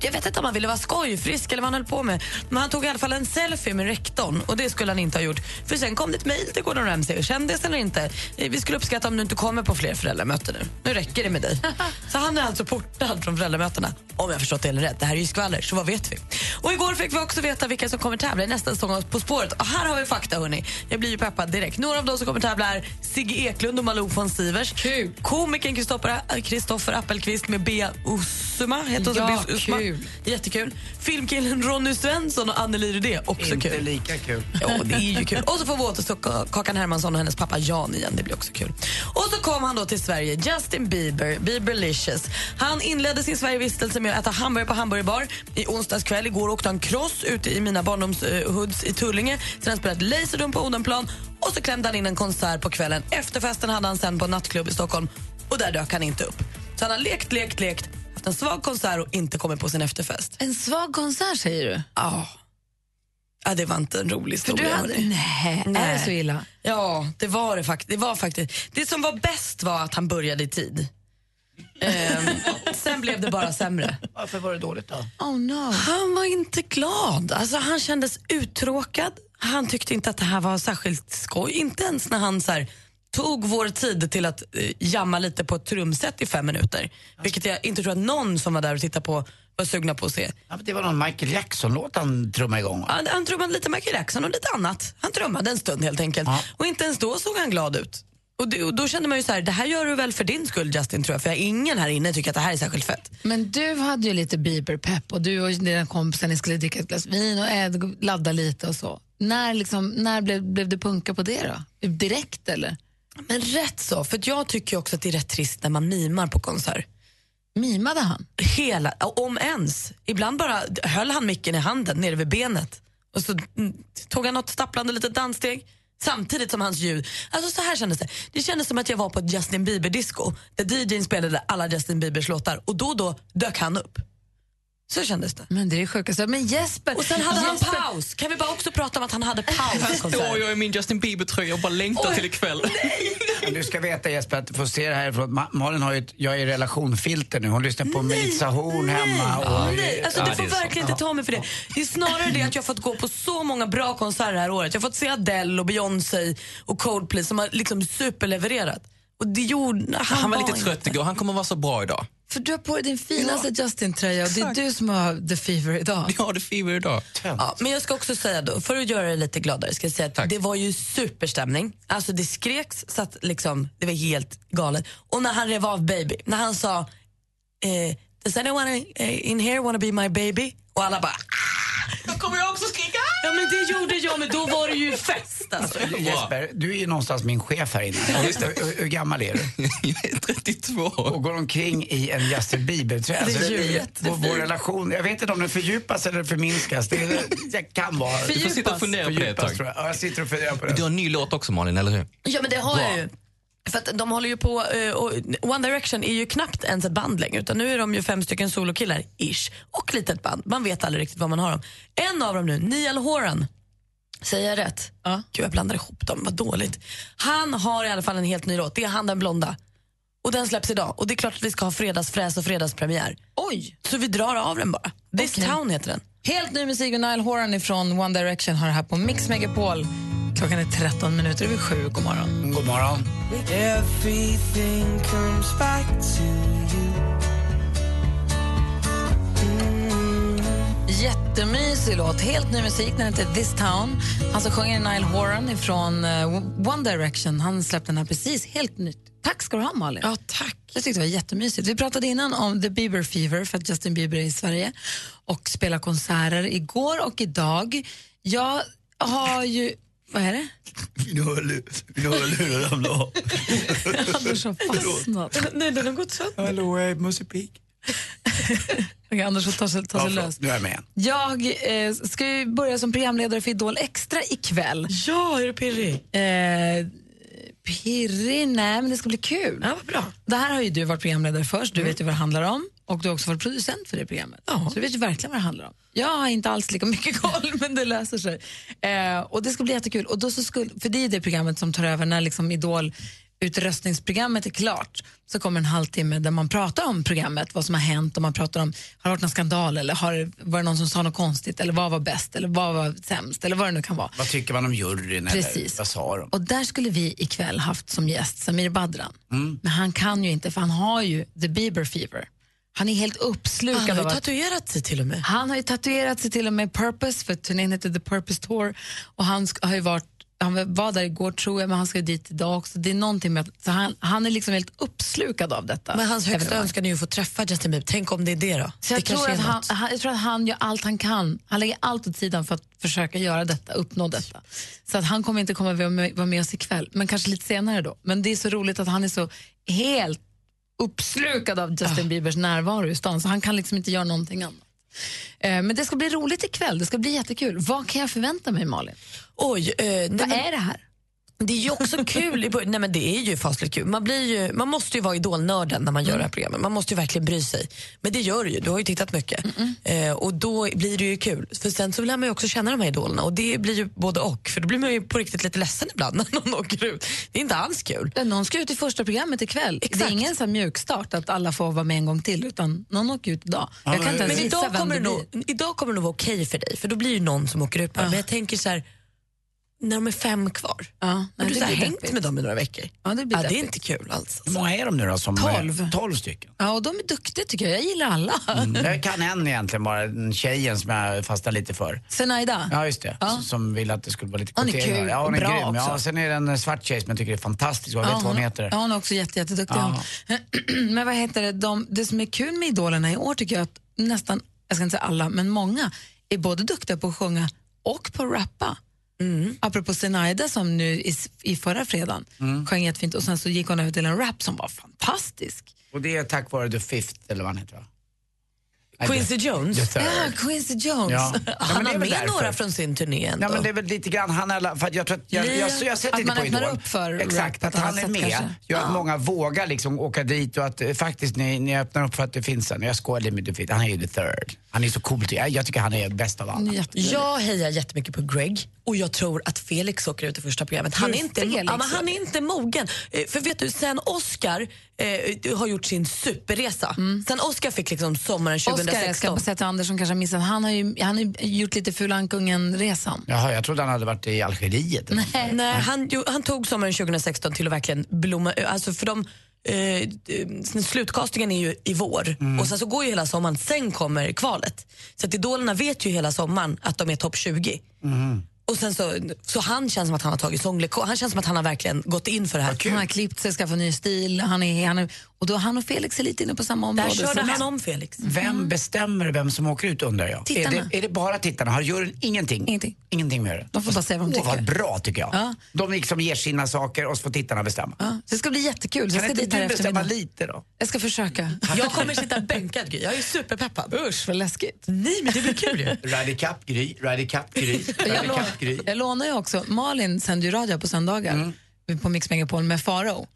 jag vet inte om han ville vara skojfrisk eller vad han höll på med. Men han tog i alla fall en selfie med rektorn och det skulle han inte ha gjort. För sen kom det ett mejl till Gordon Ramsay. Kändis eller inte, eh, vi skulle uppskatta om du inte kommer på fler föräldramöten nu. Nu räcker det med dig. så han är alltså portad från föräldramötena. Om jag förstått det eller rätt. Det här är ju skvaller, så vad vet vi? Och igår fick vi också veta vilka som kommer tävla i nästa säsong På spåret. Och här har vi fakta hörni. Jag blir ju peppad direkt. Några av dem som kommer tävla är Sigge Eklund och Malou von Sivers. Kul. Komikern Kristoffer Appelqvist med Bea Usuma. Heter? Ja, Usma. Kul. Jättekul. Filmkillen Ronny Svensson och Anneli Rydé. Också Inte kul. lika kul. Ja, det är ju kul. Och så får vi återstå Kakan Hermansson och hennes pappa Jan igen. Det blir också kul. Och så kom han då till Sverige, Justin Bieber, Bieberlicious. Han inledde sin Sverigevistelse med att äta hamburgare på hamburgerbar. I onsdags kväll igår åkte han cross ute i mina barndomshoods i Tullinge. Sen han spelade Laserdome på Odenplan och så klämde han in en konsert på kvällen. Efterfesten hade han sen på en nattklubb i Stockholm och där dök han inte upp. Så han har lekt, lekt, lekt, haft en svag konsert och inte kommit på sin efterfest. En svag konsert säger du? Ja. Ja, det var inte en rolig För historia. du hade, hörni. nej, är det så illa? Ja, det var det, fakt- det var faktiskt. Det som var bäst var att han började i tid. Ehm, sen blev det bara sämre. Varför var det dåligt då? Oh no. Han var inte glad. Alltså, han kändes uttråkad. Han tyckte inte att det här var särskilt skoj. Inte ens när han så här, tog vår tid till att eh, jamma lite på ett trumset i fem minuter. Vilket jag inte tror att någon som var där och tittade på var sugna på att se. Ja, men det var någon Michael Jackson-låt han trummade igång. va? Han, han trummade lite Michael Jackson och lite annat. Han trummade en stund helt enkelt. Och inte ens då såg han glad ut. Och, det, och då kände man ju så här, det här gör du väl för din skull Justin tror jag. För ingen här inne tycker att det här är särskilt fett. Men du hade ju lite Bieber-pepp och du och dina kompisar ni skulle dricka ett glas vin och äd, ladda lite och så. När, liksom, när blev, blev du punka på det då? Direkt eller? Men rätt så, för jag tycker också att det är rätt trist när man mimar på konsert. Mimade han? Hela, om ens. Ibland bara höll han micken i handen nere vid benet och så mm, tog han något stapplande litet danssteg samtidigt som hans ljud. Alltså så här kändes det. Det kändes som att jag var på ett Justin Bieber-disco där DJn spelade alla Justin Biebers låtar och då och då dök han upp. Så kändes det. Men det är det sjukaste. Men Jesper... Och sen hade Jesper, han paus. Kan vi bara också prata om att han hade paus? Här står jag i min Justin Bieber-tröja och bara längtar till ikväll. Men Du ska veta Jesper att du får se det här ifrån. Ma- Malin har ju ett, jag är i relationfilter nu. Hon lyssnar på Melissa Horn hemma. Och, Nej, alltså du får verkligen inte ta mig för det. Det är snarare det att jag har fått gå på så många bra konserter det här året. Jag har fått se Adele och Beyoncé och Coldplay som har liksom superlevererat. Och det gjorde, han, Han var lite inte- trött igår, han kommer vara så bra idag. För du har på dig din finaste Justin-tröja och det är du som har the fever idag. Ja, det fever idag. Ja, men jag ska också säga då, för att göra det lite gladare, ska jag säga att det var ju superstämning. Alltså det skreks så att liksom, det var helt galet. Och när han rev av Baby, när han sa eh, Does anyone eh, in here wanna be my baby? Och alla bara Då kommer jag också skrika! Ja men det gjorde jag, men då var det ju fest alltså. Jesper, du är ju någonstans min chef här inne. Hur, hur gammal är du? Jag är 32. Och går omkring i en Justin Bieber-tröja. Det är Alltså, ju vår, relation, jag vet inte om den fördjupas eller förminskas. Det, det kan vara... Du får sitta och fundera på det ett Fördjupas, tag. jag. Ja, jag sitter och funderar på det. Du har en ny låt också Malin, eller hur? Ja men det har Bra. jag ju. För att de håller ju på, eh, och One Direction är ju knappt ens ett band längre utan nu är de ju fem stycken solokillar, ish, och litet band. Man vet aldrig riktigt vad man har dem. En av dem nu, Niall Horan, säger jag rätt? Ja. Gud jag blandar ihop dem, vad dåligt. Han har i alla fall en helt ny låt, det är han den blonda. Och den släpps idag och det är klart att vi ska ha fredagsfräs och fredagspremiär. Oj! Så vi drar av den bara. This Okej. Town heter den. Helt ny musik och Nile Horan från One Direction har det här på Mix Megapol. Klockan är 13 minuter över sju. God morgon. God morgon. Everything comes back to you. Jättemysig låt. Helt ny musik. Den heter This Town. Han som sjunger är Nile Horan från eh, One Direction. Han släppte den här precis. Helt nytt. Tack ska du ha, Malin. Ja, tack. Jag tyckte det var jättemysigt. Vi pratade innan om The Bieber Fever för att Justin Bieber är i Sverige och spelar konserter igår och idag. Jag har ju... Vad är det? Mina hörlurar ramlade av. Anders har fastnat. Nej, den har gått sönder. Hallå, jag är Musse Pig. Okej, Anders får ta sig, ta sig Ja, lös. förlåt, nu är jag med igen. Jag eh, ska ju börja som programledare för Idol Extra ikväll. Ja, är du pirrig? Eh, pirrig? Nej, men det ska bli kul. Ja, vad bra. Det här har ju du varit programledare först, du vet ju vad det handlar om. Och du har också varit producent för det programmet. Så du vet ju verkligen vad det handlar om. Jag har inte alls lika mycket koll, men det löser sig. Eh, och det ska bli jättekul. Och då så skulle, för det är det programmet som tar över när liksom Idol utröstningsprogrammet är klart så kommer en halvtimme där man pratar om programmet, vad som har hänt, om man pratar om har det varit någon skandal eller har det varit någon som sa något konstigt eller vad var bäst eller vad var sämst eller vad det nu kan vara. Vad tycker man om juryn? Eller, Precis. vad sa de? Och där skulle vi ikväll haft som gäst Samir Badran. Mm. Men han kan ju inte för han har ju the Bieber fever. Han är helt uppslukad Han har ju tatuerat sig till och med. Han har ju tatuerat sig till och med Purpose, för turnén heter The Purpose Tour. Och han har ju varit, han var där igår tror jag, men han ska dit idag också. Det är någonting med att, så han, han är liksom helt uppslukad av detta. Men hans högsta evenemang. önskan är ju att få träffa Justin Bieber. Tänk om det är det då? Så jag, det tror att han, han, jag tror att han gör allt han kan. Han lägger allt åt sidan för att försöka göra detta, uppnå detta. Så att han kommer inte komma vara med, vara med oss ikväll, men kanske lite senare då. Men det är så roligt att han är så helt uppslukad av Justin Biebers närvaro i stan, så han kan liksom inte göra någonting annat. Eh, Men det ska bli roligt ikväll, det ska bli jättekul. Vad kan jag förvänta mig Malin? Oj, eh, Vad men- är det här? Det är ju också kul. i början. Nej, men det är ju fasligt kul. Man, blir ju, man måste ju vara idolnörden när man gör det här programmet. Man måste ju verkligen bry sig. Men det gör du ju. Du har ju tittat mycket. Eh, och då blir det ju kul. För sen så lär man ju också känna de här idolerna. Och det blir ju både och. För då blir man ju på riktigt lite ledsen ibland när någon åker ut. Det är inte alls kul. Ja, Någon ska ut i första programmet ikväll. Det är ingen så mjukstart att alla får vara med en gång till utan någon åker ut idag. Jag kan inte ens men idag kommer, det det nog, idag kommer det nog vara okej för dig, för då blir ju någon som åker ut. bara. Men jag tänker så här, när de är fem kvar, Ja, har nej, du det så här blir hängt deppigt. med dem i några veckor? Ja, det blir ja, det är inte kul alls. Hur många är de nu då? Som Tolv. Tolv stycken. Ja, och de är duktiga tycker jag. Jag gillar alla. Mm. Jag kan en egentligen bara, den tjejen som jag fastnar lite för. Zenaida. Ja, just det. S- Som vill att det skulle vara lite Hon är kvotering. kul Ja, hon är bra grym. Ja, sen är det en svart tjej som jag tycker är fantastisk. Jag vet vad hon heter. Ja, hon är också jätte, jätteduktig. Ja. hon. Men vad heter det? De, det som är kul med Idolerna i år tycker jag att nästan, jag ska inte säga alla, men många är både duktiga på att sjunga och på att rappa. Mm. Apropå Zenaida som nu i, i förra fredagen Mm. sjöng jättefint och sen så gick hon över till en rap som var fantastisk. Och det är tack vare The Fifth, eller vad han heter va? Quincy Jones? Ja, Quincy Jones. Ja. Ja, Han är har med därför. några från sin turné ändå. Ja, men det är väl lite grann, han är, alla- för jag tror att jag, jag, jag, jag har sett Att lite man på öppnar Idol. upp för Exakt, att han är med kanske. gör att Ja. många vågar liksom åka dit och att eh, faktiskt ni, ni öppnar upp för att det finns en. Jag skojar lite med Fifth, han är ju the third. Han är så cool, jag, jag tycker han är bäst av alla. Jag hejar jättemycket på Greg och jag tror att Felix åker ut i första programmet. Han är inte, Felix ja, men han är inte mogen. Eh, För vet du, sen Oscar eh, har gjort sin superresa, sen Oscar fick liksom sommaren Oscar, jag ska 2016. bara säga till Anders som kanske har missat, han har ju, han har gjort lite Fulankungen-resan. Jaha, jag trodde han hade varit i Algeriet. eller något. Nej, han, han tog sommaren 2016 till att verkligen blomma ut. Alltså för de, eh, eh, slutkastingen är ju i vår och sen så går ju hela sommaren, sen kommer kvalet. Så att Idolerna vet ju hela sommaren att de är topp 20. Och sen så, så han känns som att han har tagit sånglektion. Han känns som att han har verkligen gått in för det här. Han har klippt sig, skaffat ny stil. Han är, han är, och då han och Felix är lite inne på samma område. Där körde han om Felix. Vem bestämmer vem som åker ut undrar jag? Är Tittarna. det, är det bara tittarna? Har juryn ingenting? Ingenting. Ingenting med det? De får bara säga vad de Åh, vad tycker. bra tycker jag. Ja. De liksom ger sina saker och så får tittarna bestämma. Ja, det ska bli jättekul. Kan ska inte du bestämma lite då? Jag ska försöka. Jag kommer sitta bänkad Gry. Jag är superpeppad. Usch, vad läskigt. Nej men det blir kul ju. Ride ikapp Gry, ride ikapp Gry, ikapp Gry. jag lånar ju också, Malin sänder ju radio på söndagar på Mix Megapol med Farao.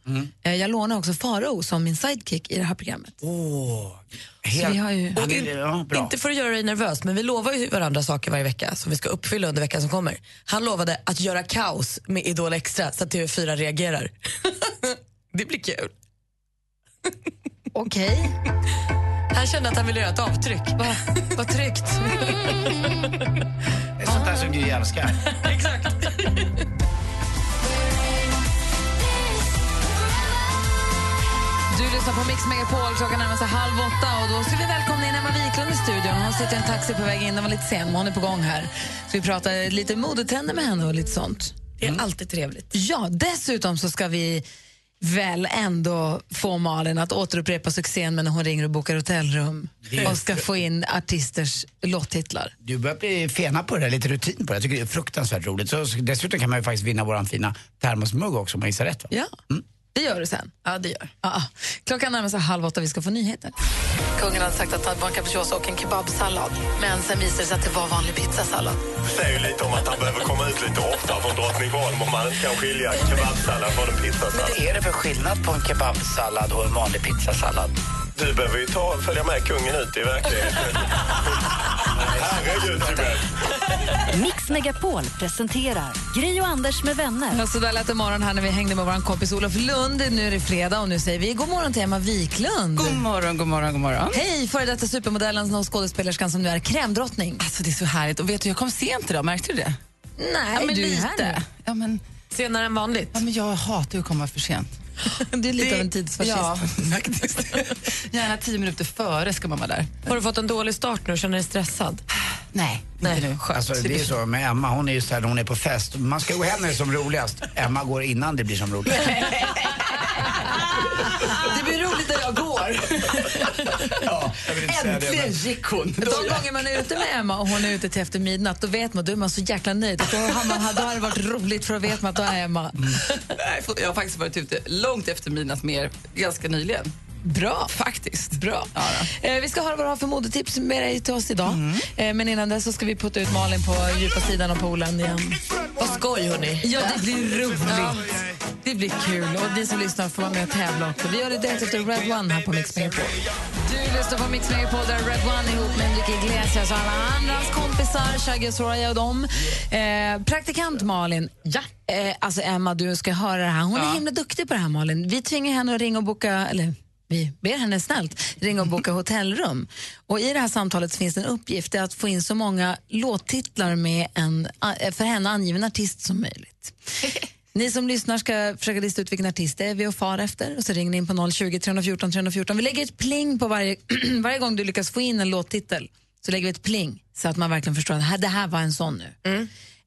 Eh, Jag lånar också Farao som min sidekick i det här programmet. Vi har ju... Han är, ja, bra. Inte för att göra dig nervös, men vi lovar ju varandra saker varje vecka som vi ska uppfylla under veckan som kommer. Han lovade att göra kaos med Idol Extra så att TV4 reagerar. det blir kul. Okej. Han kände att han ville göra ett avtryck. Vad vad tryggt. Det är sånt där som Gry älskar. Exakt. Lyssnar på Mix Megapol, klockan närmar sig halv åtta och då ska vi välkomna in Emma Wiklund i studion. Hon sitter i en taxi på väg in, den var lite sen men hon är på gång här. Så vi pratar lite modetrender med henne och lite sånt. Det är alltid trevligt. Ja, dessutom så ska vi väl ändå få Malin att återupprepa succén med när hon ringer och bokar hotellrum Det och ska få in artisters låttitlar. Du börjar bli fena på det där, lite rutin på det. Jag tycker det är fruktansvärt roligt. Så, dessutom kan man ju faktiskt vinna våran fina termosmugg också om man gissar rätt. Va? Ja, det gör du sen. Ja, det gör. Ja, klockan närmar sig halv åtta, vi ska få nyheter. Kungen hade sagt att han var en capricciosa och en kebabsallad. Men sen visade det sig att det var vanlig pizzasallad. Det säger ju lite om att han behöver komma ut lite oftare från Drottningholm om man inte kan skilja kebabsallad från en pizzasallad. Vad är det för skillnad på en kebabsallad och en vanlig pizzasallad? Du behöver ju ta, följa med kungen ut i verkligheten. Mix Megapol presenterar Gry och Anders med vänner. Ja, så där lät det morgon här när vi hängde med vår kompis Olof Lund. Nu är det fredag och nu säger vi god morgon till Emma Wiklund. God morgon, god morgon, god morgon. Hej, före detta supermodellen och skådespelerskan som nu är krämdrottning. Alltså det är så härligt. Och vet du, jag kom sent idag, märkte du det? Nej, ja, men du är lite. här nu. Ja, men, Senare än vanligt. ja, men jag hatar att komma för sent. Du är lite Det- av en tidsfascist. Ja, faktiskt. Gärna tio minuter före ska man vara där. Har du fått en dålig start nu känner dig stressad? Nej, Nej. inte nu. Alltså, det är så med Emma, hon är ju så här, hon är på fest. Man ska gå hem när det är som roligast. Emma går innan det blir som roligast. Det blir roligt när jag går. Ja, jag vill inte säga det, Äntligen men- gick hon. De gånger man är ute med Emma och hon är ute till efter midnatt, då vet man, då är man så jäkla nöjd. Att Då har, man, då har det varit roligt för att veta att då är Emma. För Jag har faktiskt varit ute långt efter midnatt med er ganska nyligen. Bra. Faktiskt. Bra. Ja. Eh, vi ska höra vad du har för modetips med dig till oss idag. Eh, men innan dess så ska vi putta ut Malin på djupa sidan av poolen igen. Vad skoj, hörni. Ja, det blir roligt. Det blir kul och ni som lyssnar får vara med och tävla också. Vi gör det direkt efter Red One här på Mix Megapol. Du lyssnar på Mix Megapol där Red One ihop med Enrique Iglesias och alla andras kompisar, Shaggy och Soraya och dem. Eh, praktikant Malin. Ja. Eh, alltså Emma, du ska höra det här. Hon är himla duktig på det här Malin. Vi tvingar henne att ringa och boka, eller vi ber henne snällt ringa och boka hotellrum. Och I det här samtalet finns en uppgift att få in så många låttitlar med en eh, för henne angiven artist som möjligt. Ni som lyssnar ska försöka lista ut vilken artist det är vi och far efter och så ringer ni in på 020 314 314. Vi lägger ett pling på varje, varje gång du lyckas få in en låttitel. Så lägger vi ett pling så att man verkligen förstår att det här, det här var en sån nu.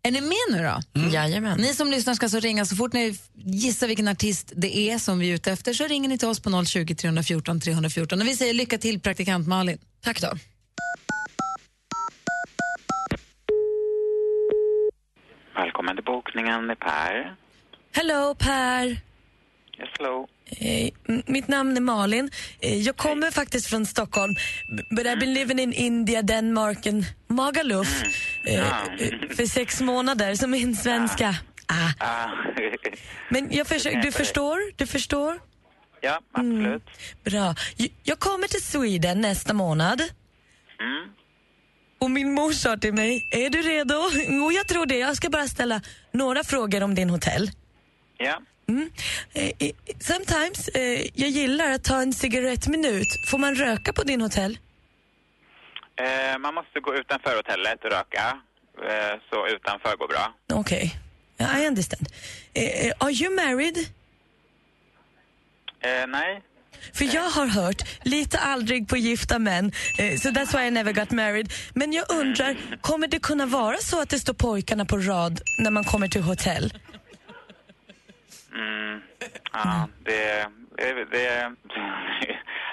Är ni med nu då? Mm. Jajamän. Ni som lyssnar ska alltså ringa så fort ni gissar vilken artist det är som vi är ute efter så ringer ni till oss på 020 314 314. Och vi säger lycka till praktikant Malin. Tack då. Välkommen till bokningen med Per. Hello Per. Yes, hello. Eh, mitt namn är Malin. Eh, jag kommer faktiskt från Stockholm. But I've been living in India, Denmark and Magaluf eh, Ja. eh, för sex månader, som min svenska. Ah. Ah, Men jag försöker, du förstår? Du förstår? ja, absolut. Bra. J- Jag kommer till Sweden nästa månad. Mm. Och min mor sa till mig, är du redo? Jo, jag tror det. Jag ska bara ställa några frågor om din hotell. Ja. Mm. Eh, eh, sometimes, eh, jag gillar att ta en cigarettminut. Får man röka på din hotell? Eh, man måste gå utanför hotellet och röka. Eh, så utanför går bra. Okej, okay. I understand. Are you married? Nej. För jag har hört, lite aldrig på gifta män, so that's why I never got married. Men jag undrar, kommer det kunna vara så att det står pojkarna på rad när man kommer till hotell? Mm. Ja, det... det, det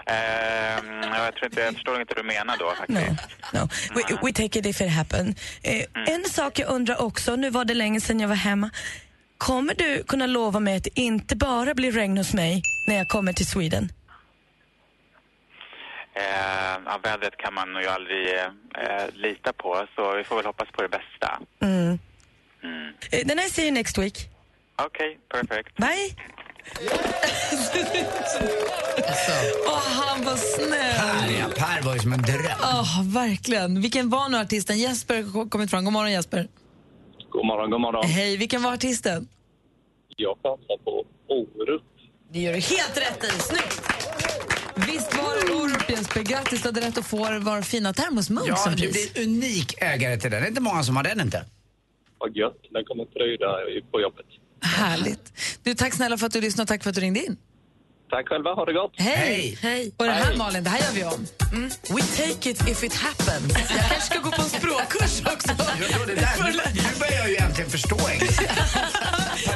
eh, jag, tror inte, jag förstår inte vad du menar då faktiskt. No, we, we take it if it happen. Eh, En sak jag undrar också, nu var det länge sedan jag var hemma. Kommer du kunna lova mig att det inte bara blir regn hos mig när jag kommer till Sweden? Eh, ja, vädret kan man nog aldrig eh, lita på, så vi får väl hoppas på det bästa. Mm. Mm. Eh, Then I see you next week. Okej, perfect. Bye! Åh, han var snäll. Per, ja, per var ju som en dröm. Åh, verkligen. Vilken var nu artisten? Jesper har kommit fram. God morgon Jesper. God morgon, god morgon. Hej, vilken var artisten? Jag chansar på Orup. Det gör du helt rätt i. Snyggt! Visst var det Orup Jesper. Grattis, du hade rätt att få vår fina termosmugg Ja, som du pris. blir unik ägare till den. Det är inte många som har den inte. Vad gött. Den kommer pryda på jobbet. Härligt. Du, tack snälla för att du lyssnade och tack för att du ringde in. Tack själva, ha det gott. Hej! Hej. Och det här Hej. Malin, det här gör vi om. Mm. We take it if it happens. Jag kanske ska gå på en språkkurs också. Jag tror det där, nu, nu börjar jag ju äntligen förstå engelska.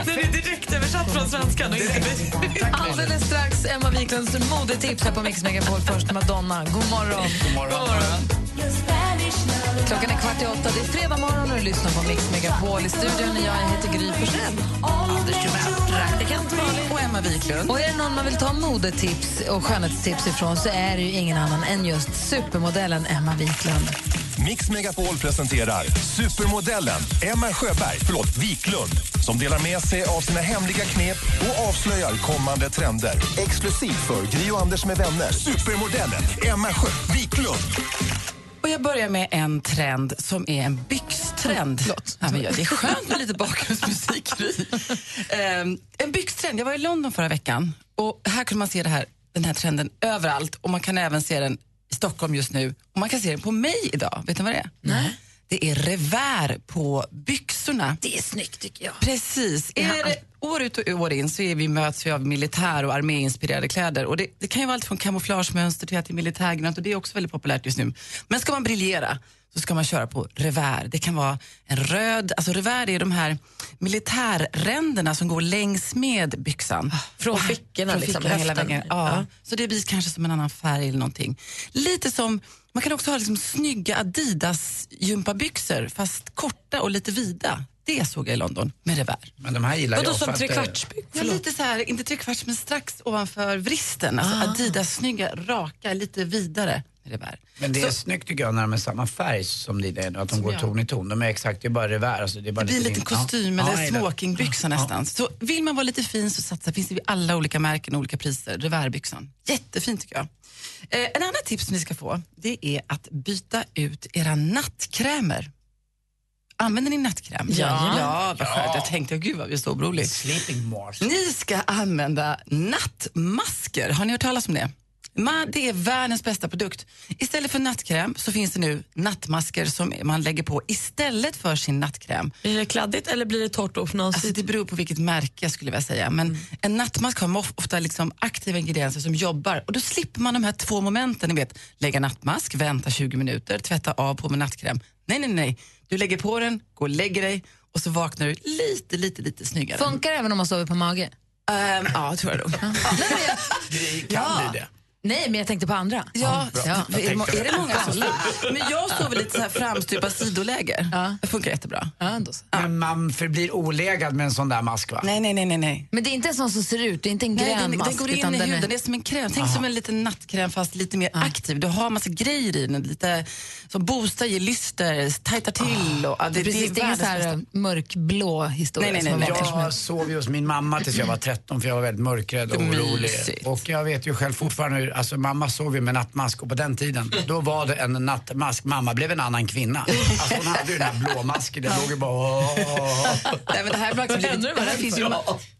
Den är direkt översatt från svenskan. Och inte... Alldeles strax Emma Wiklunds modetips här på Mix Megapol. Först Madonna. God morgon. God morgon. Klockan är kvart i åtta. Det är fredag morgon och du lyssnar på Mix Megapol. I studion är jag, jag heter Gry Forssell. Anders Timell. Praktikant Malin. Och Emma Wiklund. Och är det någon man vill ta modetips och skönhetstips ifrån så är det ju ingen annan än just supermodellen Emma Wiklund. Mix Megapol presenterar supermodellen Emma Sjöberg, förlåt, Wiklund som delar med sig av sina hemliga knep och avslöjar kommande trender. Exklusivt för Gri och Anders med vänner. Supermodellen Emma Sjö Wiklund. Och jag börjar med en trend som är en byxtrend. Ja, men ja, det är skönt med lite bakgrundsmusik. Ehm, en byxtrend. Jag var i London förra veckan och här kunde man se det här, den här trenden överallt och man kan även se den i Stockholm just nu och man kan se den på mig idag. Vet ni vad det är? Nej. Det är revär på byxorna. Det är snyggt tycker jag. Precis. Är det, år ut och år in så är vi, möts vi av militär och arméinspirerade kläder. Och det, det kan ju vara allt från kamouflagemönster till är militärgrönt och det är också väldigt populärt just nu. Men ska man briljera så ska man köra på revär. Det kan vara en röd, alltså revär är de här militärränderna som går längs med byxan. Från fickorna, Från liksom, fickorna hela höften. vägen. Ja. Ja. Så det blir kanske som en annan färg eller någonting. Lite som, man kan också ha liksom snygga Adidas gympabyxor fast korta och lite vida. Det såg jag i London med revär. Men de här gillar Vadå, jag. som eh, trekvartsbyxor? Ja, lite så här, inte trekvarts men strax ovanför vristen. Alltså Adidas snygga, raka, lite vidare revär. Men det är snyggt tycker jag när de är samma färg som dina är nu, att de går jag. ton i ton. De är exakt, det är bara revär. Alltså, det, är bara Det blir lite lite kostym Ja. Eller gillar. smokingbyxa nästan. Så vill man vara lite fin så satsa, finns det alla olika märken och olika priser. Revärbyxan. Jättefint tycker jag. Eh, en annan tips som ni ska få, det är att byta ut era nattkrämer. Använder ni nattkräm? Ja. Ja, vad skönt. Jag tänkte, gud vad vi är så orolig. Sleeping mask. Ni ska använda nattmasker. Har ni hört talas om det? Man, det är världens bästa produkt. Istället för nattkräm så finns det nu nattmasker som man lägger på istället för sin nattkräm. Blir det kladdigt eller blir det torrt och Alltså, det beror på vilket märke skulle jag säga. Men en nattmask har of- ofta liksom aktiva ingredienser som jobbar och då slipper man de här två momenten. Ni vet, lägga nattmask, vänta 20 minuter, tvätta av på med nattkräm. Nej, nej, nej. Du lägger på den, går och lägger dig och så vaknar du lite, lite, lite snyggare. Funkar det även om man sover på mage? Ehm, ja, tror jag nog. Kan Ja. det. Nej, men jag tänkte på andra. Ja, Ja. är, det, må- är det många som Men jag sover lite så här framstupa sidoläge. Det funkar jättebra. Men man förblir olägad med en sån där mask va? Nej, nej, nej, nej, nej. Men det är inte en sån som ser ut, det är inte en grön den, mask. den går in utan i den huden, är- det är som en kräm. Tänk Aha. som en liten nattkräm fast lite mer aktiv. Du har massa grejer i den, lite, som boostar, ger lyster, tajtar till. Och, ja, det, Precis, det är ingen så här mörkblå historia. Nej, nej, nej, nej. Jag sov ju hos min mamma tills jag var 13 för jag var väldigt mörkrädd och orolig. Och jag vet ju själv fortfarande hur, alltså mamma sov ju med nattmask och på den tiden, då var det en nattmask. Mamma blev en annan kvinna. Alltså hon hade ju den här blå masken, det låg ju bara. Nej, men det här, har faktiskt blivit, det, här finns ju,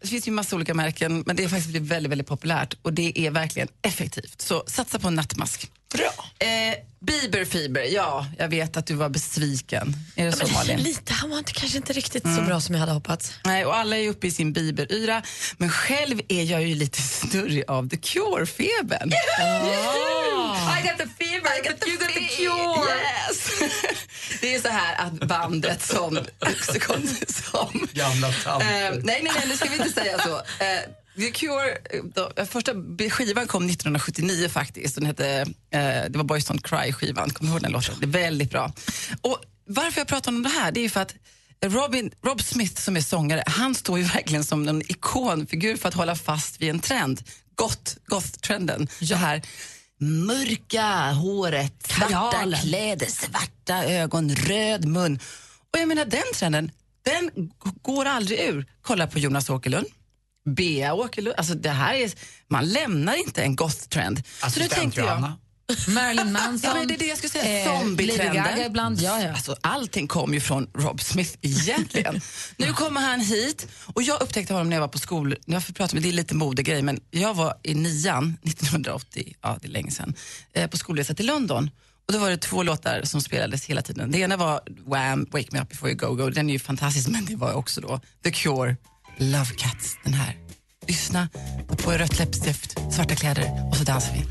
det. finns ju massa olika märken men det är faktiskt blivit väldigt, väldigt populärt och det är verkligen effektivt. Så satsa på en nattmask. Bra. Eh, Bieberfiber, ja, jag vet att du var besviken. Är det Ja, så Malin? lite, han var inte, kanske inte riktigt så Mm. bra som jag hade hoppats. Nej, och alla är uppe i sin Bieber-yra. Men själv är jag ju lite snurrig av The Cure-febern. I got the fever, I got the you got the cure. Yes. Det är så här att bandet som... som Gamla eh, tanter. nej, nej, nej, nu ska vi inte säga så. Eh, The Cure, eh, då, första skivan kom 1979 faktiskt. Den hette, eh, det var Boys Don't Cry-skivan, kommer du ihåg den låten? Det är väldigt bra. Och varför jag pratar om det här, det är för att Robin, Rob Smith som är sångare, han står ju verkligen som en ikonfigur för att hålla fast vid en trend. Goth, goth-trenden. Det här mörka håret, svarta Kajalen. kläder, svarta ögon, röd mun. Och jag menar den trenden, den går aldrig ur. Kolla på Jonas Åkerlund. Bea Åkerlund, alltså det här är, man lämnar inte en goth-trend. Så Assistent tänkte jag. Marilyn Manson. Ja, men det är det jag skulle säga. eh, Zombie-trenden. Lady Gaga ibland. Ja, ja. Alltså, allting kom ju från Rob Smith egentligen. nu kommer han hit och jag upptäckte honom när jag var på skol... Jag får prata med, det är lite modegrej, men jag var i nian 1980, ja det är länge sedan, eh, på skolresa till London. Och då var det två låtar som spelades hela tiden. Det ena var Wham! Wake Me Up Before You Go Go. Den är ju fantastisk, men det var också då The Cure, Love Cats, den här. Lyssna, ta på er rött läppstift, svarta kläder och så dansar vi.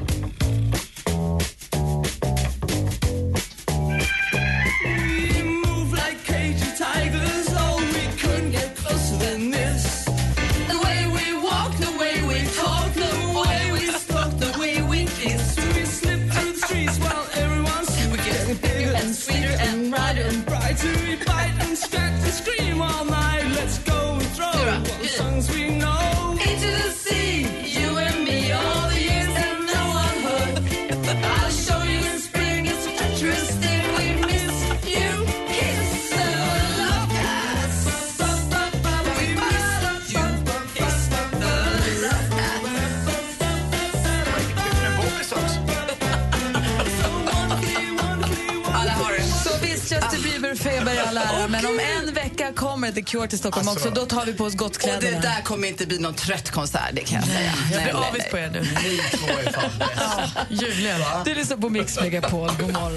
Men om en vecka kommer The Cure till Stockholm Alltså. också. Då tar vi på oss Och gottkläderna. det där kommer inte bli någon trött konsert, det kan jag säga. Jag blir avis på er nu. Ni två är fan bäst. Ljuvligen. Du lyssnar på Mix Megapol. God morgon.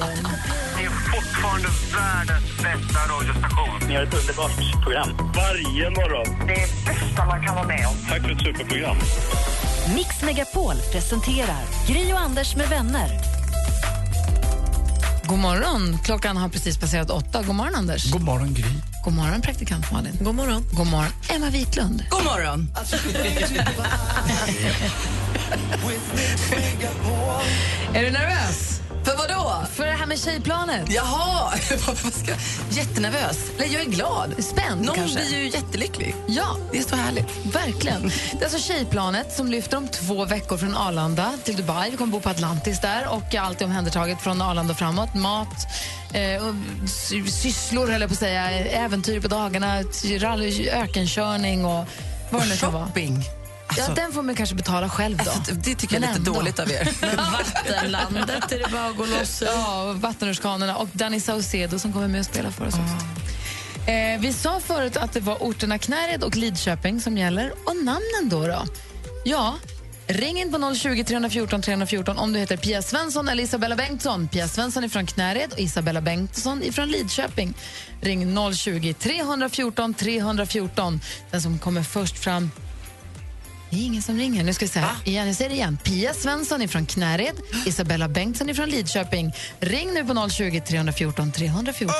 Ni är fortfarande världens bästa radiostation. Ni har ett underbart program. Varje morgon. Det är bästa man kan vara med om. Tack för ett superprogram. Mix Megapol presenterar Gry och Anders med vänner. God morgon. Klockan har precis passerat åtta. God morgon, Anders. God morgon Gry. God morgon, praktikant Malin. God morgon. God morgon, Emma Wiklund. God morgon. Är du nervös? För vad då? För det här med tjejplanet. Jaha! Jättenervös. Eller jag är glad. Spänd Någon kanske. blir ju jättelycklig. Ja, Det är så härligt. verkligen. Det är alltså tjejplanet som lyfter om två veckor från Arlanda till Dubai. Vi kommer bo på Atlantis där och allt är omhändertaget från Arlanda framåt. Mat, eh, sysslor höll jag på att säga, äventyr på dagarna, ökenkörning och vad det nu kan vara. Shopping. Ja, den får man kanske betala själv då. Alltså, det tycker jag är Men lite ändå. dåligt av er. Vattenlandet är det bara att gå loss. Ja, vattenrutschkanorna och Danny Saucedo som kommer med och spela för oss också. Eh, vi sa förut att det var orterna Knäred och Lidköping som gäller. Och namnen då? då? Ja, ring in på 020 314 314 om du heter Pia Svensson eller Isabella Bengtsson. Pia Svensson är från Knäred och Isabella Bengtsson är från Lidköping. Ring 020 314 314. Den som kommer först fram det är ingen som ringer. Nu ska vi säga igen. Jag säger det igen. Pia Svensson är från Knäred, Isabella Bengtsson är från Lidköping. Ring nu på 020 314 314.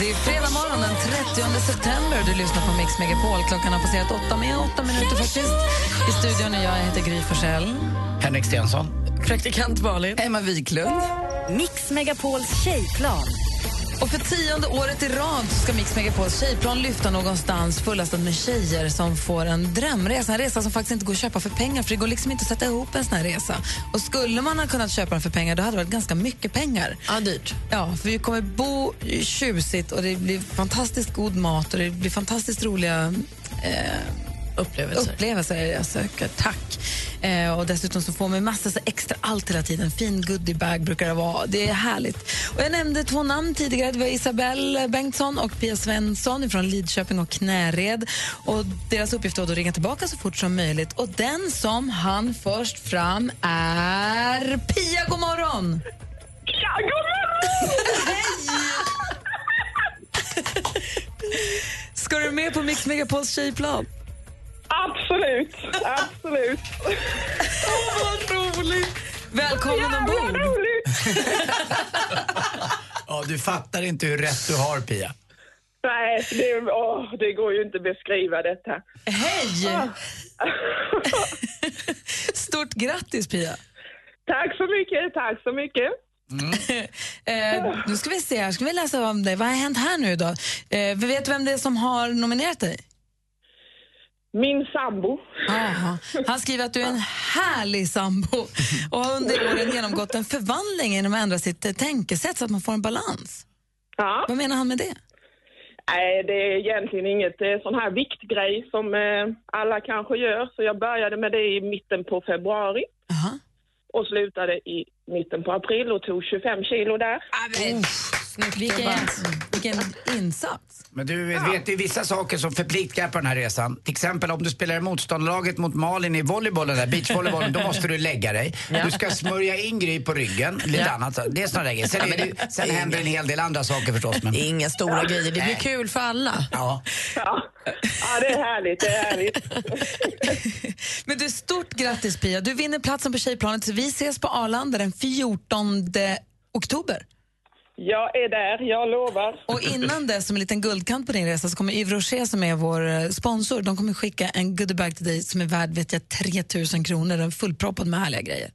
Det är fredag morgon den 30 september. Du lyssnar på Mix Megapol. Klockan har passerat åtta med åtta minuter faktiskt. I studion är jag, jag heter Gry Forssell. Henrik Stensson. Praktikant Malin. Emma Wiklund. Mix Megapols tjejplan. Och för tionde året i rad ska Mix Megapols tjejplan lyfta någonstans fullastad med tjejer som får en drömresa. En resa som faktiskt inte går att köpa för pengar för det går liksom inte att sätta ihop en sån här resa. Och skulle man ha kunnat köpa den för pengar då hade det varit ganska mycket pengar. Ja, dyrt. Ja, för vi kommer bo tjusigt och det blir fantastiskt god mat och det blir fantastiskt roliga eh, Upplevelser. upplevelser är det jag söker. Tack. Eh, och dessutom så får man massor så extra allt hela tiden. Fin goodiebag brukar det vara. Det är härligt. Och jag nämnde två namn tidigare. Det var Isabelle Bengtsson och Pia Svensson från Lidköping och Knäred. Och deras uppgift var att ringa tillbaka så fort som möjligt. Och den som han först fram är Pia. God morgon! Ja, god Ska du med på Mix Megapols tjejplan? Absolut, absolut. Åh, vad roligt! Välkommen Jävla ombord! roligt! Ja, du fattar inte hur rätt du har, Pia. Nej, det, åh, det går ju inte att beskriva detta. Hej! Stort grattis, Pia! Tack så mycket, tack så mycket. Eh, nu ska vi se, här ska vi läsa om det. Vad har hänt här nu då? Eh, vi vet vem det är som har nominerat dig? Min sambo. Aha. Han skriver att du är en härlig sambo och har under åren genomgått en förvandling genom att ändra sitt eh, tänkesätt så att man får en balans. Ja. Vad menar han med det? Nej, det är egentligen inget eh, sån här viktgrej som eh, alla kanske gör. Så jag började med det i mitten på februari. Och slutade i mitten på april och tog 25 kilo där. Vilken, vilken insats! Men du vet, vet, det är vissa saker som förpliktar på den här resan. Till exempel om du spelar i motståndarlaget mot Malin i volleybollen, där beachvolleybollen, då måste du lägga dig. Ja. Du ska smörja in Gry på ryggen, lite Ja. annat. Det är där grejer. Sen, Ja, det, det- sen händer en hel del andra saker förstås. Men... Det är inga stora grejer. Det blir Nej. kul för alla. Ja. Ja. ja, det är härligt, det är härligt. Men du, stort grattis Pia. Du vinner platsen på tjejplanet. Vi ses på Arlanda den 14 oktober. Jag är där, jag lovar. Och innan det, som en liten guldkant på din resa, så kommer Yves Rocher som är vår eh, sponsor, de kommer skicka en goodiebag till dig som är värd vet jag, 3 000 kronor. Den är fullproppad med härliga grejer.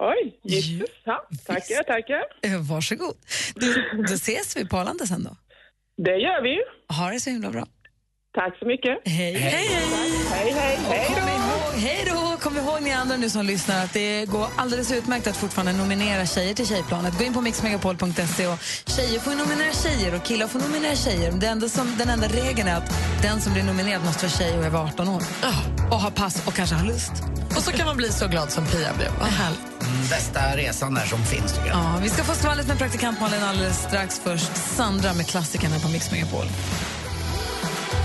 Oj, gisses. Ja, tackar, tackar. Eh, Varsågod. Du, då ses vi på Arlanda sen då. Det gör vi. Ha det så himla bra. Tack så mycket. Hej, hej, hej. Hej, hej, hej hej då! Kom ihåg ni andra nu som lyssnar att det går alldeles utmärkt att fortfarande nominera tjejer till Tjejplanet. Gå in på mixmegapol.se och tjejer får nominera tjejer och killar får nominera tjejer. Det enda som, den enda regeln är att den som blir nominerad måste vara tjej och är över 18 år. Och ha pass och kanske ha lust. Och så kan man bli så glad som Pia blev. Vad härligt. Mm, bästa resan där som finns tycker jag. Ja, vi ska få skvallret med praktikant Malin alldeles strax. Först Sandra med klassikerna på Mix Megapol.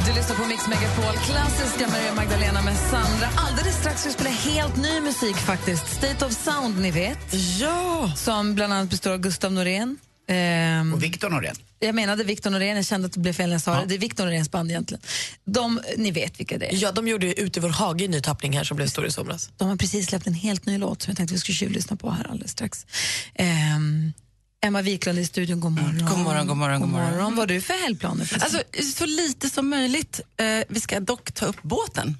Du lyssnar på Mix Megapol, klassiska Maria Magdalena med Sandra. Alldeles strax ska vi spela helt ny musik faktiskt. State of Sound, ni vet. Ja! Som bland annat består av Gustav Norén. Ehm, Och Viktor Norén. jag menade Victor Norén, jag kände att det blev fel när jag sa det. Det är Victor Noréns band egentligen. De, ni vet vilka det är. Ja, de gjorde ju Ute i vår hage en ny tappning här som blev stor i somras. De har precis släppt en helt ny låt som jag tänkte vi skulle tjuvlyssna på här alldeles strax. Ehm, Emma Wiklund i studion, god morgon. God morgon, god morgon, god morgon. Vad har du för helgplaner? Alltså, så lite som möjligt. Eh, vi ska dock ta upp båten.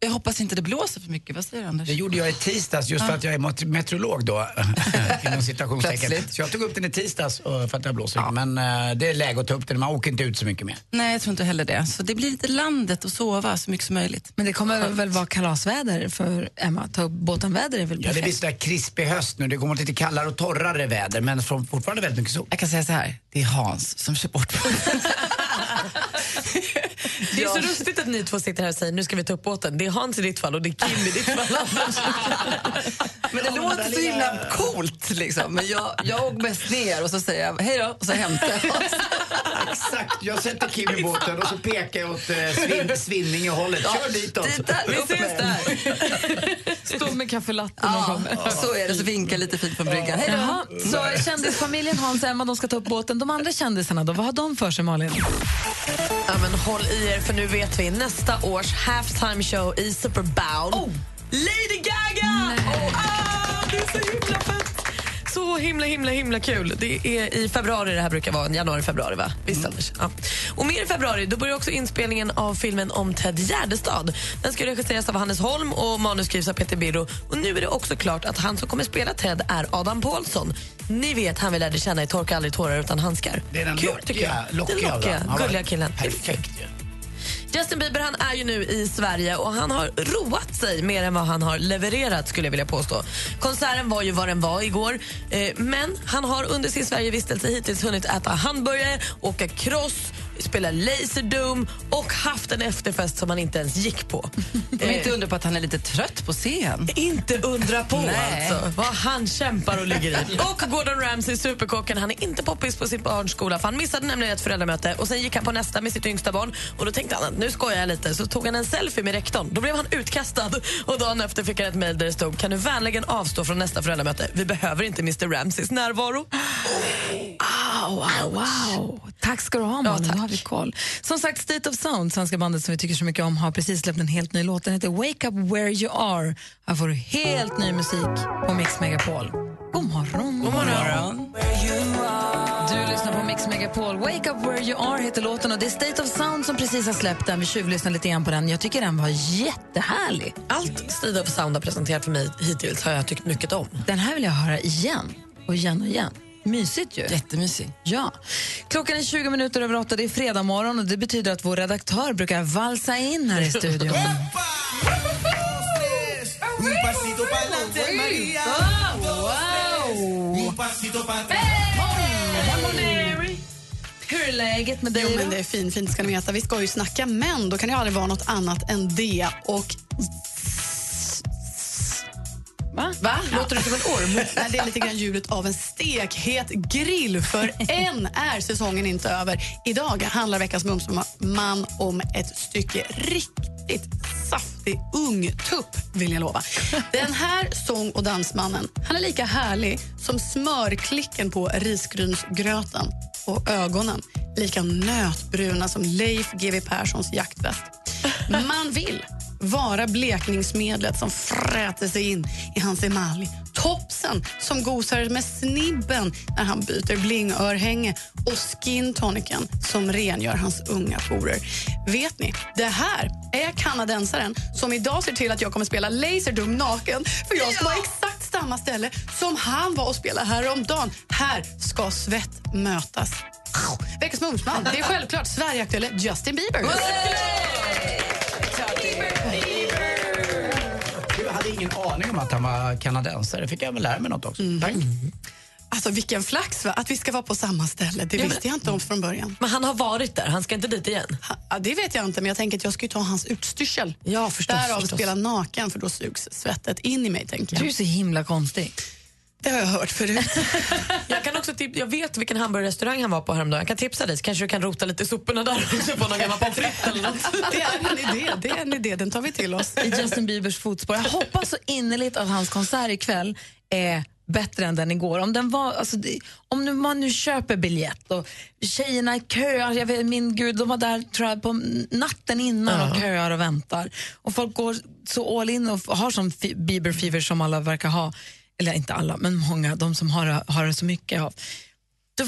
Jag hoppas inte det blåser för mycket. Vad säger du, Anders? Det gjorde jag i tisdags just för att jag är meteorolog då. inom citationstecken. Plötsligt. Så jag tog upp den i tisdags eh, för att det blåser. Men eh, det är läge att ta upp den. Man åker inte ut så mycket mer. Nej, jag tror inte heller det. Så det blir lite landet och sova så mycket som möjligt. Men det kommer väl vara kalasväder för Emma? Ta upp båten-väder är väl Ja, det blir perfekt? sådär krispig höst nu. Det mot lite kallare och torrare väder men från- fortfarande väldigt mycket sol. Jag kan säga så här, det är Hans som kör bort Det är så lustigt att ni två sitter här och säger nu ska vi ta upp båten. Det är Hans i ditt fall och det är Kim i ditt fall. Men det låter så himla coolt liksom. Men jag, jag åker mest ner och så säger jag hej då och så hämtar jag oss. Exakt, jag sätter Kim i båten och så pekar jag åt eh, svin, Svinninge-hållet. Kör ditåt. Dit där, Vi upp ses med där. Stå med kaffelatten och Ja, så är det. Så vinkar lite fint från bryggan. Hej då. så kändisfamiljen Hans och Emma de ska ta upp båten. De andra kändisarna då, vad har de för sig Malin? Ja, men håll i er för nu vet vi nästa års halftime show i Super Bowl. Lady Gaga! Oh, ah, det är så himla fett! Så himla, himla, himla kul. Det är i februari det här brukar vara. Januari, februari, va? Visst, Anders? Ja. Och mer i februari då börjar också inspelningen av filmen om Ted Gärdestad. Den ska regisseras av Hannes Holm och manus skrivs av Peter Birro. Och nu är det också klart att han som kommer spela Ted är Adam Paulsson. Ni vet han vi lärde känna i Torka aldrig tårar utan handskar. Det är den Kul, lockiga- lockiga den lockiga, gulliga killen. Perfekt ju. Justin Bieber han är ju nu i Sverige och han har roat sig mer än vad han har levererat skulle jag vilja påstå. Konserten var ju vad den var igår eh, men han har under sin Sverigevistelse hittills hunnit äta hamburgare, åka cross, spela Laserdome och haft en efterfest som han inte ens gick på. Men inte undra på att han är lite trött på scen. Inte undra på Nej. alltså. Vad han kämpar och ligger i. Och Gordon Ramsay, superkocken, han är inte poppis på sin barnskola för han missade nämligen ett föräldramöte och sen gick han på nästa med sitt yngsta barn och då tänkte han att nu skojar jag lite så tog han en selfie med rektorn. Då blev han utkastad och dagen efter fick han ett mejl där det stod kan du vänligen avstå från nästa föräldramöte? Vi behöver inte Mr Ramsays närvaro. Wow, wow, wow. Tack ska du ha, Malin. Då har vi koll. Som sagt, State of Sound, svenska bandet som vi tycker så mycket om, har precis släppt en helt ny låt. Den heter Wake Up Where You Are. Här får du helt ny musik på Mix Megapol. God morgon. God morgon. Du lyssnar på Mix Megapol. Wake Up Where You Are heter låten och det är State of Sound som precis har släppt den. Vi tjuvlyssnade lite grann på den. Jag tycker den var jättehärlig. Allt State of Sound har presenterat för mig hittills har jag tyckt mycket om. Den här vill jag höra igen och igen och igen. Mysigt ju. Jättemysigt. Ja. Klockan är 20 minuter över åtta. Det är fredag morgon och det betyder att vår redaktör brukar valsa in här i studion. Hur är läget med dig Jo, men det är fint, fint ska ni veta. Vi ska ju snacka män, då kan det aldrig vara något annat än det. Och Va? Va? Låter du som en orm? Nej, det är lite grann ljudet av en stekhet grill, för än är säsongen inte över. Idag handlar veckans Mumsman om ett stycke riktigt saftig ungtupp, vill jag lova. Den här sång och dansmannen han är lika härlig som smörklicken på risgrynsgröten och ögonen lika nötbruna som Leif GW Perssons jaktväst. Man vill vara blekningsmedlet som fräter sig in i hans emalj. Topsen som gosar med snibben när han byter blingörhänge och skintonicen som rengör hans unga porer. Vet ni, det här är kanadensaren som idag ser till att jag kommer spela Laserdum naken för jag ska vara exakt samma ställe som han var och spela häromdagen. Här ska svett mötas. Veckans Mumsman, det är självklart Sverigeaktuelle Justin Bieber. Jag hade ingen aning om att han var kanadensare. fick jag väl lära mig något också. Tack. Alltså vilken flax va? att vi ska vara på samma ställe. Det Ja, men- visste jag inte om från början. Men han har varit där, han ska inte dit igen. Ja, det vet jag inte, men jag tänker att jag ska ju ta hans utstyrsel. Ja, förstås. Därav förstås. spela naken, för då sugs svettet in i mig. tänker Du är jag. så himla konstig. Det har jag hört förut. Jag, kan också tip- jag vet vilken hamburgerrestaurang han var på häromdagen. Jag kan tipsa dig så kanske du kan rota lite i soporna där också på någon gammal pommes frites eller något. Det är en idé, det är en idé. Den tar vi till oss. I Justin Biebers fotspår. Jag hoppas så innerligt att hans konsert ikväll är bättre än den igår. Om, den var, alltså, om nu, man nu köper biljett och tjejerna i köar, jag vet, min gud, de var där tror jag, på natten innan och köar och väntar. Och folk går så all in och har sån fi- Bieber-fever som alla verkar ha. Eller inte alla, men många, de som har, har det så mycket av.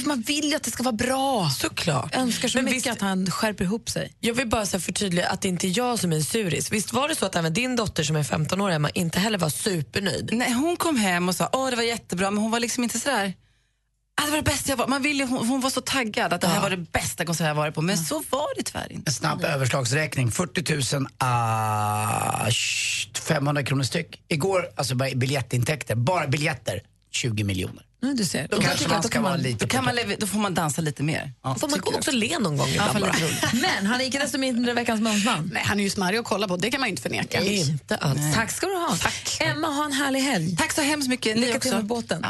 Man vill ju att det ska vara bra. Såklart. Önskar så Men mycket visst- att han skärper ihop sig. Jag vill bara så förtydliga att det inte är jag som är en suris. Visst var det så att även din dotter som är 15 år, Emma, inte heller var supernöjd? Nej, hon kom hem och sa åh det var jättebra, men hon var liksom inte sådär det var det bästa jag var. Man ville, hon, hon var så taggad att det här var det bästa konsert jag varit på, men så var det tyvärr inte. En snabb överslagsräkning. 40 000 ah, sh- 500 kronor styck. Igår, alltså bara biljettintäkter, bara biljetter, 20 miljoner. Mm, du ser. Då Och kanske man då ska kan vara man- lite Då, kan man, då får man dansa lite mer. Ja, Får man också le någon gång ibland bara? lite Men han är icke desto mindre veckans mumsman. Nej, han är ju smarrig att kolla på, det kan man ju inte förneka. Inte alls. Tack ska du ha. Emma, ha en härlig helg. Tack så hemskt mycket. Lycka till med båten.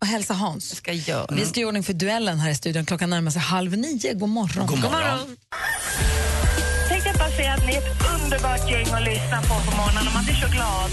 Och hälsa Hans. ska jag göra. Vi ska göra ordning för duellen här i studion. Klockan närmar sig halv nio. God morgon. God morgon. Tänkte jag bara säga att ni är ett underbart gäng att lyssna på på morgonen och man blir så glad.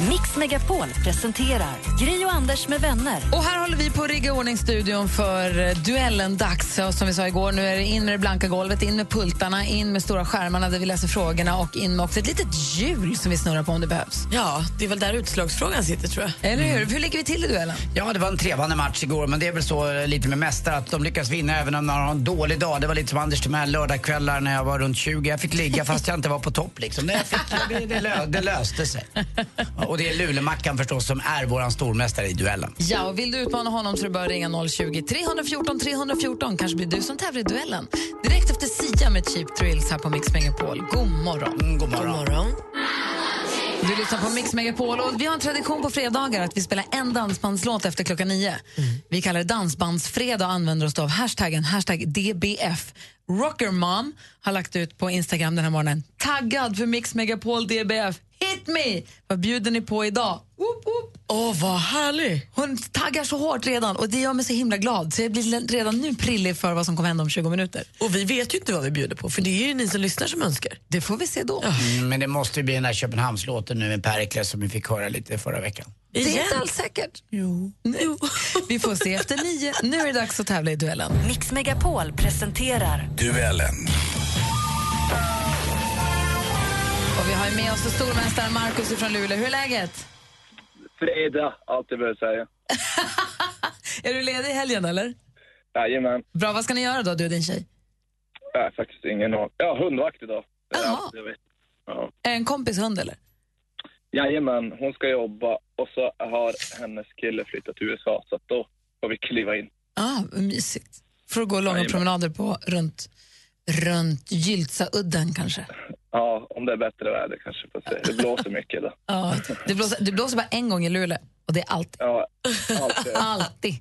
Mix Megapol presenterar Gri och Anders med vänner. Och här håller vi på att rigga ordning studion för eh, duellen dags. Och som vi sa igår, nu är det in med det blanka golvet, in med pultarna, in med stora skärmarna där vi läser frågorna och in med också ett litet hjul som vi snurrar på om det behövs. Ja, det är väl där utslagsfrågan sitter tror jag. Eller hur? Hur ligger vi till i duellen? Ja, det var en trevande match igår, men det är väl så eh, lite med mästare att de lyckas vinna även om de har en dålig dag. Det var lite som Anders till mig lördagskvällar när jag var runt 20. Jag fick ligga fast jag inte var på topp liksom. Det, fick, det, det, lö, det löste sig. Och det är Lulemackan förstås som är våran stormästare i duellen. Ja, och vill du utmana honom så bara att ringa 020 314 314. Kanske blir du som tävlar i duellen. Direkt efter Sia med Cheap Thrills här på Mix Megapol. God morgon. Mm, god morgon. God morgon. Du lyssnar på Mix Megapol och vi har en tradition på fredagar att vi spelar en dansbandslåt efter klockan nio. Vi kallar det Dansbandsfredag och använder oss av hashtaggen hashtag DBF. Rockermom har lagt ut på Instagram den här morgonen. Taggad för Mix Megapol DBF. Hit me! Vad bjuder ni på idag? Åh, vad härlig! Hon taggar så hårt redan och det gör mig så himla glad så jag blir redan nu prillig för vad som kommer hända om 20 minuter. Och vi vet ju inte vad vi bjuder på, för det är ju ni som lyssnar som önskar. Det får vi se då. Mm, men det måste ju bli den här Köpenhamnslåten nu med Perikles som vi fick höra lite förra veckan. Det är inte alls säkert. Jo. Vi får se efter nio. Nu är det dags att tävla i duellen. Mix Megapol presenterar Duellen. Och vi har med oss stormästaren Markus från Luleå. Hur är läget? Fredag, allt jag behöver säga. Är du ledig i helgen eller? Jajamän. Bra, vad ska ni göra då du och din tjej? Jag har faktiskt ingen aning. Ja, hundvakt idag. Det är allt jag vet. Ja. En kompis hund eller? Jajamän, hon ska jobba och så har hennes kille flyttat till USA så då får vi kliva in. Ah, mysigt. Får du gå långa Jajamän. promenader på runt, runt Gyltsaudden kanske? Ja, om det är bättre väder kanske. Får se. Det blåser mycket idag. Ja, det, blåser, det blåser bara en gång i Luleå och det är allt. Ja, allt är... Alltid.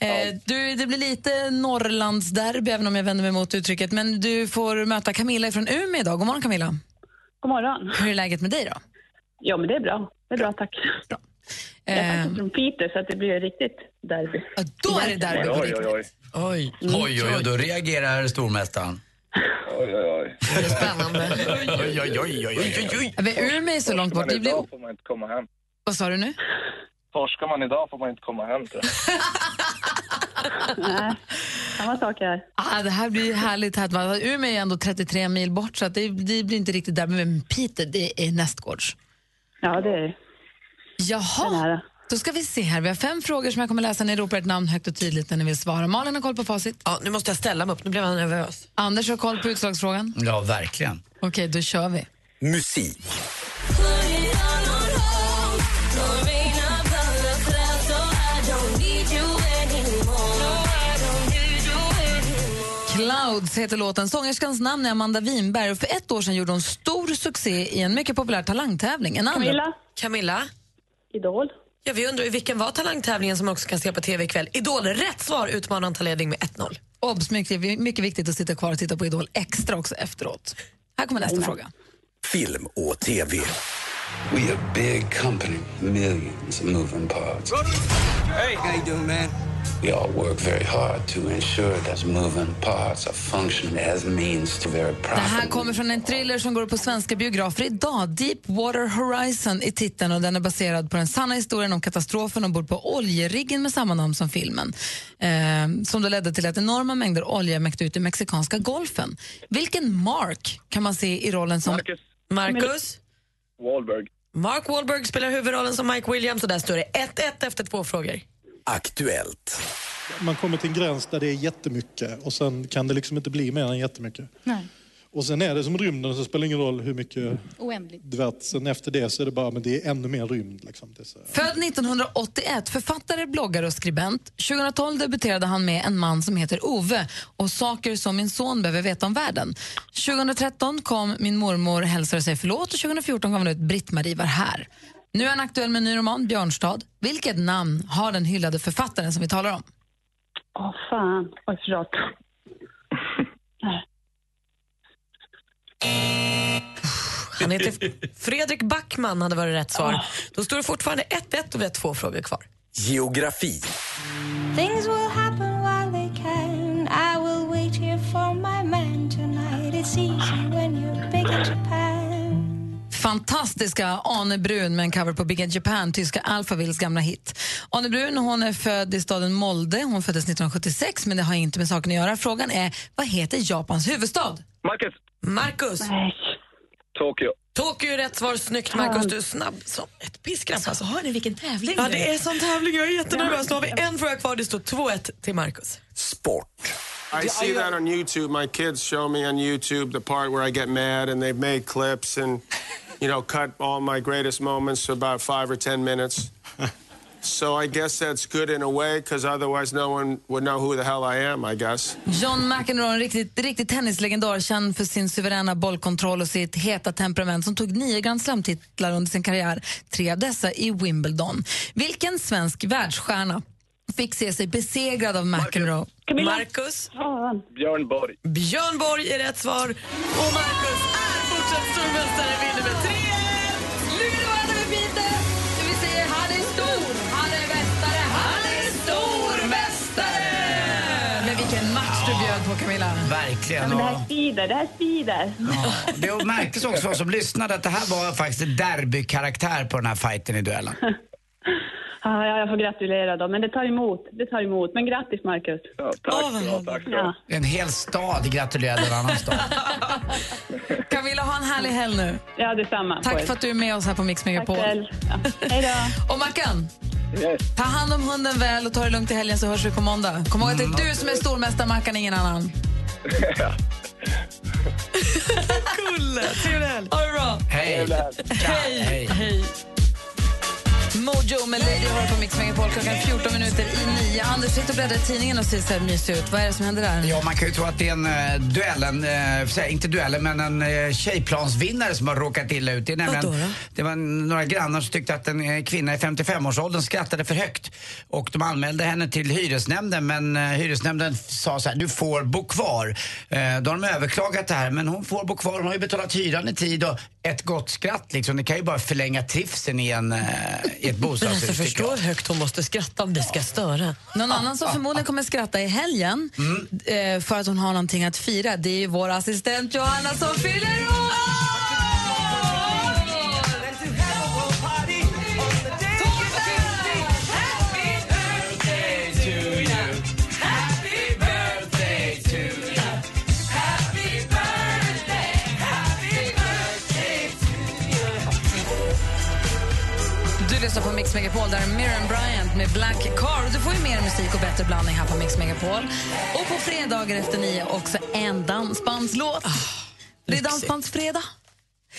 Eh, du, det blir lite Norrlandsderby, även om jag vänder mig mot uttrycket. Men du får möta Camilla från Umeå idag. God morgon Camilla. God morgon. Hur är läget med dig då? Ja, men det är bra. Det är bra, tack. Jag är Eh, faktiskt från Piteå, så att det blir riktigt derby. ja, då är det derby på Oj, oj, oj. riktigt. Oj. Oj, oj, oj, då reagerar stormästaren. Oj, oj, oj. Det är spännande. Oj, oj, oj, oj, oj, oj. Men Umeå är så långt bort. Det blir... får man inte komma hem. Vad sa du nu? Torskar man idag får man inte komma hem tror. Nej, samma sak här. Ah, det här blir härligt. Här. Umeå är ändå 33 mil bort, så att det, det blir inte riktigt derby. Men Piteå, det är nästgårds. Ja, det är det. Jaha. Då ska vi se här. Vi har fem frågor som jag kommer läsa. Ni ropar ett namn högt och tydligt när ni vill svara. Malin har koll på facit. Ja, nu måste jag ställa mig upp, nu blev jag nervös. Anders har koll på utslagsfrågan. Ja, verkligen. Okej, då kör vi. Musik. Clouds heter låten. Sångerskans namn är Amanda Winberg och för ett år sedan gjorde hon stor succé i en mycket populär talangtävling. En andra... Camilla, Camilla? Idol. Ja, vi undrar vilken var talangtävlingen som också kan se på TV ikväll. Idol, rätt svar utmanar en ledning med 1-0. Obs, mycket, mycket viktigt att sitta kvar och titta på Idol extra också efteråt. Här kommer nästa fråga. Film och TV. We a big company, millions of moving parts. Hey, how you doing, man? We all work very hard to ensure that moving parts are functioning as means to very Det här kommer från en thriller som går på svenska biografer idag. Deepwater Horizon i titeln och den är baserad på den sanna historien om katastrofen ombord på oljeriggen med samma namn som filmen. Eh, som då ledde till att enorma mängder olja mäckte ut i mexikanska golfen. Vilken Mark kan man se i rollen som... Marcus Marcus? Wahlberg. Mark Wahlberg spelar huvudrollen som Mike Williams och där står det 1-1 efter två frågor. Aktuellt. Man kommer till en gräns där det är jättemycket och sen kan det liksom inte bli mer än jättemycket. Nej. Och sen är det som rymden, så spelar det ingen roll hur mycket... Oändligt. Du vet, sen efter det så är det bara, men det är ännu mer rymd. Liksom. Det är så. Född 1981, författare, bloggare och skribent. 2012 debuterade han med En man som heter Ove och Saker som min son behöver veta om världen. 2013 kom Min mormor hälsar och säger förlåt och 2014 kom han ut Britt-Marie var här. Nu är han aktuell med en ny roman, Björnstad. Vilket namn har den hyllade författaren som vi talar om? Åh fan. Oj, förlåt. Han heter Fredrik Backman hade varit rätt svar. Då står det fortfarande 1-1 och vi har två frågor kvar. Geografi. Things will happen while they can. I will wait here for my man tonight. It's easy when you're big in Japan. Fantastiska Ane Brun med en cover på Big in Japan, tyska Alphavilles gamla hit. Ane Brun hon är född i staden Molde. Hon föddes 1976, men det har inte med saken att göra. Frågan är, vad heter Japans huvudstad? Marcus. Marcus. Tokyo. Tokyo är rätt svar. Snyggt Marcus, du är snabb som ett piskrapp. Alltså, hör ni vilken tävling Ja, det är sån tävling. Jag är jättenervös. Då har vi en fråga kvar. Det står 2-1 till Marcus. I see that on YouTube. My kids show me on YouTube the part where I get mad, and they've made clips and, you know, cut all my greatest moments to about five or ten minutes. so I guess that's good in a way, because otherwise no one would know who the hell I am. I guess. John McEnroe, en riktigt, riktigt tennislegendar, känd för sin suveräna bollkontroll och sitt heta temperament som tog nio Grand Slam-titlar under sin karriär, tre av dessa i Wimbledon. Vilken svensk världsstjärna fick se sig besegrad av McEnroe? Marcus. Björn Borg. Björn Borg är rätt svar. Och Marcus är fortsatt stormästare, vinner med Verkligen. Ja, men det här svider, det här svider. Ja, det märktes också för oss som lyssnade att det här var faktiskt en derbykaraktär på den här fighten i duellen. Ja, ja, jag får gratulera då, men det tar emot. Det tar emot. Men grattis, Marcus. Ja, tack du ha, tack. Ja. En hel stad gratulerade en annan stad. Camilla, ha en härlig helg nu. Ja, detsamma. Tack för att du är med oss här på Mix Megapol. Tack själv. Ja. Hej då. Och Mackan, ta hand om hunden väl och ta det lugnt i helgen så hörs vi på måndag. Kom ihåg att det är du som är stormästare, Mackan, ingen annan. Kulle, trevlig helg. Ha det bra. Hej. Hej. Hej. Mojo med Lady har på Mix Megapol klockan 14 minuter i nio. Anders sitter och bläddrar i tidningen och ser så här mysig ut. Vad är det som händer där? Ja, man kan ju tro att det är en uh, duell, en, eh, inte duell, men en uh, tjejplansvinnare som har råkat illa ut. Det, är nämligen, Vadå då? det var några grannar som tyckte att en eh, kvinna i 55-årsåldern skrattade för högt. Och de anmälde henne till hyresnämnden, men uh, hyresnämnden sa så här, du får bo kvar. Uh, då har de överklagat det här, men hon får bo kvar. Hon har ju betalat hyran i tid och ett gott skratt liksom, det kan ju bara förlänga trivseln i, en, uh, i ett Men bostadshus. alltså, förstå hur högt hon måste skratta om det ska störa. Någon annan som förmodligen kommer skratta i helgen eh, för att hon har någonting att fira, det är ju vår assistent Johanna som fyller år! Lyssnar på Mix Megapol, där är Miriam Bryant med Black Car. Du får ju mer musik och bättre blandning här på Mix Megapol. Och på fredagar efter nio också en dansbandslåt. det är dansbandsfredag.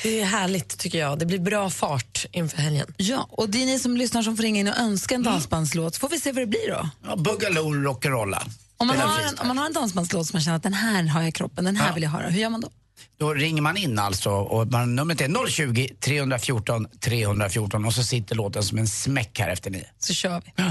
Det är härligt tycker jag. Det blir bra fart inför helgen. Ja, och det är ni som lyssnar som får ringa in och önska en dansbandslåt. Så får vi se vad det blir då. Ja, Boogaloo, rock'n'rolla. Om man, har en, om man har en dansbandslåt som man känner att den här har jag i kroppen, den här Ja. vill jag höra, hur gör man då? Då ringer man in alltså och man, numret är 020 314 314 och så sitter låten som en smäck här efter nio. Så kör vi.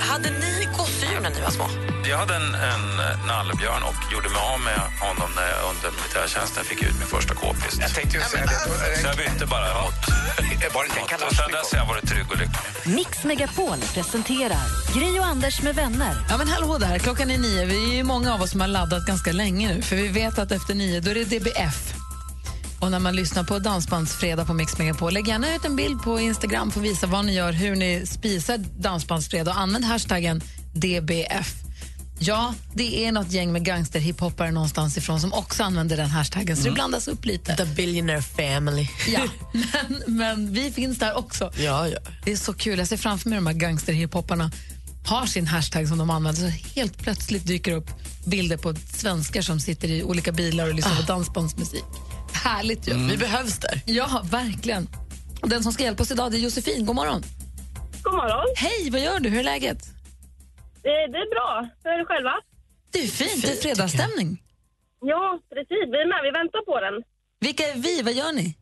Hade ni gosedjur när ni var små? Jag hade en, en eh, nallebjörn och gjorde mig av med honom när jag under militärtjänsten fick ut min första k-pist. Jag tänkte ju säga det. Så jag bytte bara mot... Var det inte en och sen dess har jag varit trygg och lycklig. Mix Megapol presenterar Gry och Anders med vänner. Ja men hallå där, klockan är nio. Vi är ju många av oss som har laddat ganska länge nu för vi vet att efter nio då är det DBF. Och när man lyssnar på Dansbandsfredag på Mix Megapol, lägg gärna ut en bild på Instagram för att visa vad ni gör, hur ni spisar Dansbandsfredag och använd hashtaggen DBF. Ja, det är något gäng med gangsterhiphoppare någonstans ifrån som också använder den hashtaggen, så det blandas upp lite. The Billionaire Family. Ja, men, men vi finns där också. Ja, ja. Det är så kul. Jag ser framför mig de här gangsterhiphopparna har sin hashtag som de använder. Så helt plötsligt dyker upp bilder på svenskar som sitter i olika bilar och lyssnar på dansbandsmusik. Härligt ju. Vi behövs där. Ja, verkligen. Och den som ska hjälpa oss idag det är Josefin. God morgon. God morgon. Hej, vad gör du? Hur är läget? Det, det är bra. Hur är det själva? Det är fint. Det är fredagsstämning. Ja, precis. Vi är med. Vi väntar på den. Vilka är vi? Vad gör ni?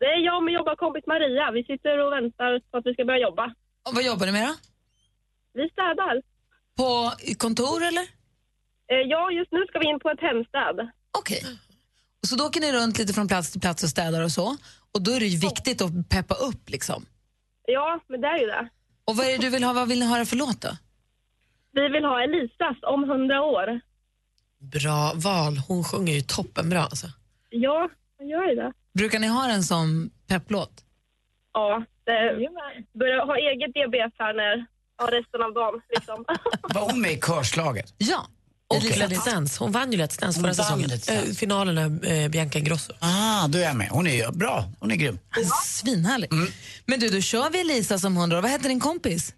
Det är jag och min jobbarkompis Maria. Vi sitter och väntar på att vi ska börja jobba. Och vad jobbar ni med då? Vi städar. På kontor eller? Eh, Ja, just nu ska vi in på ett hemstäd. Okej. Och så då åker ni runt lite från plats till plats och städar och så. Och då är det ju viktigt att peppa upp liksom. Ja, men det är ju det. Och vad är det du vill ha? Vad vill ni höra för låt då? Vi vill ha Elisas om hundra år. Bra val. Hon sjunger ju toppenbra. Alltså. Ja, man gör ju det. Brukar ni ha en som pepplåt? Ja, det börjar ha eget DBF här när ja, resten av dagen. Liksom. Var hon med i körslaget? Ja. Och Okej. Let's Dance. Hon vann ju Let's Dance förra säsongen. Dance. Eh, finalen är eh, Bianca Ingrosso. Ah, då är jag med. Hon är ju bra. Hon är grym. Svinhärlig. Men du, då kör vi Elisa som hundra. Vad heter din kompis?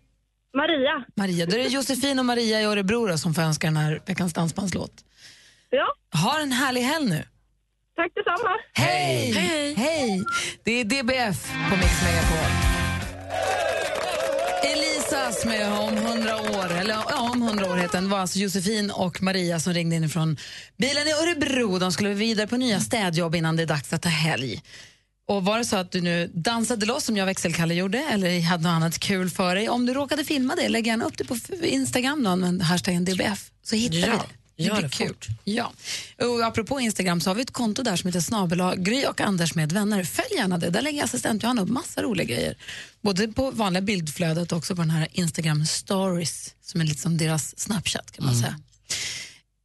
Maria. Maria. Då är det Josefin och Maria i Örebro då, som får önska den här veckans dansbandslåt. Ja. Ha en härlig helg nu. Tack detsamma. Hej! Hej! Hej! Det är DBF på Mix Megapol. Elisas med Om hundra år, eller ja, om hundra år heter den, var alltså Josefin och Maria som ringde in från bilen i Örebro. De skulle vidare på nya städjobb innan det är dags att ta helg. Och var det så att du nu dansade loss som jag växelkalle gjorde eller hade något annat kul för dig, om du råkade filma det, lägg gärna upp det på Instagram då, med hashtaggen DBF så hittar Ja, vi det. Gör det kul. fort. Ja. Och apropå Instagram så har vi ett konto där som heter snabel Gry och Anders med vänner. Följ gärna det. Där lägger assistent Johanna upp massa roliga grejer. Både på vanliga bildflödet och också på den här Instagram stories som är lite som deras Snapchat kan man Mm. säga.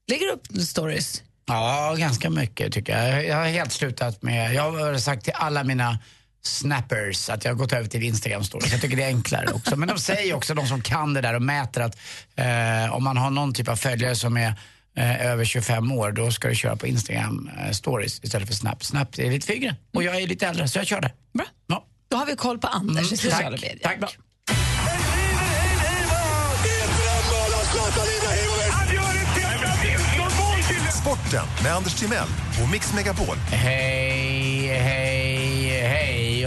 Lägger du upp stories? Ja, ganska mycket tycker jag. Jag har helt slutat med, jag har sagt till alla mina snappers att jag har gått över till Instagram stories. Jag tycker det är enklare också. Men de säger också, de som kan det där och mäter att eh, om man har någon typ av följare som är eh, över 25 år, då ska du köra på Instagram eh, stories istället för Snap. Snap är lite för yngre och jag är lite äldre så jag kör det. Bra. Ja. Då har vi koll på Anders Mm, i sociala medier. tack. Bra. Sporten med Anders Timell och Mix Megapol. Hej, hej.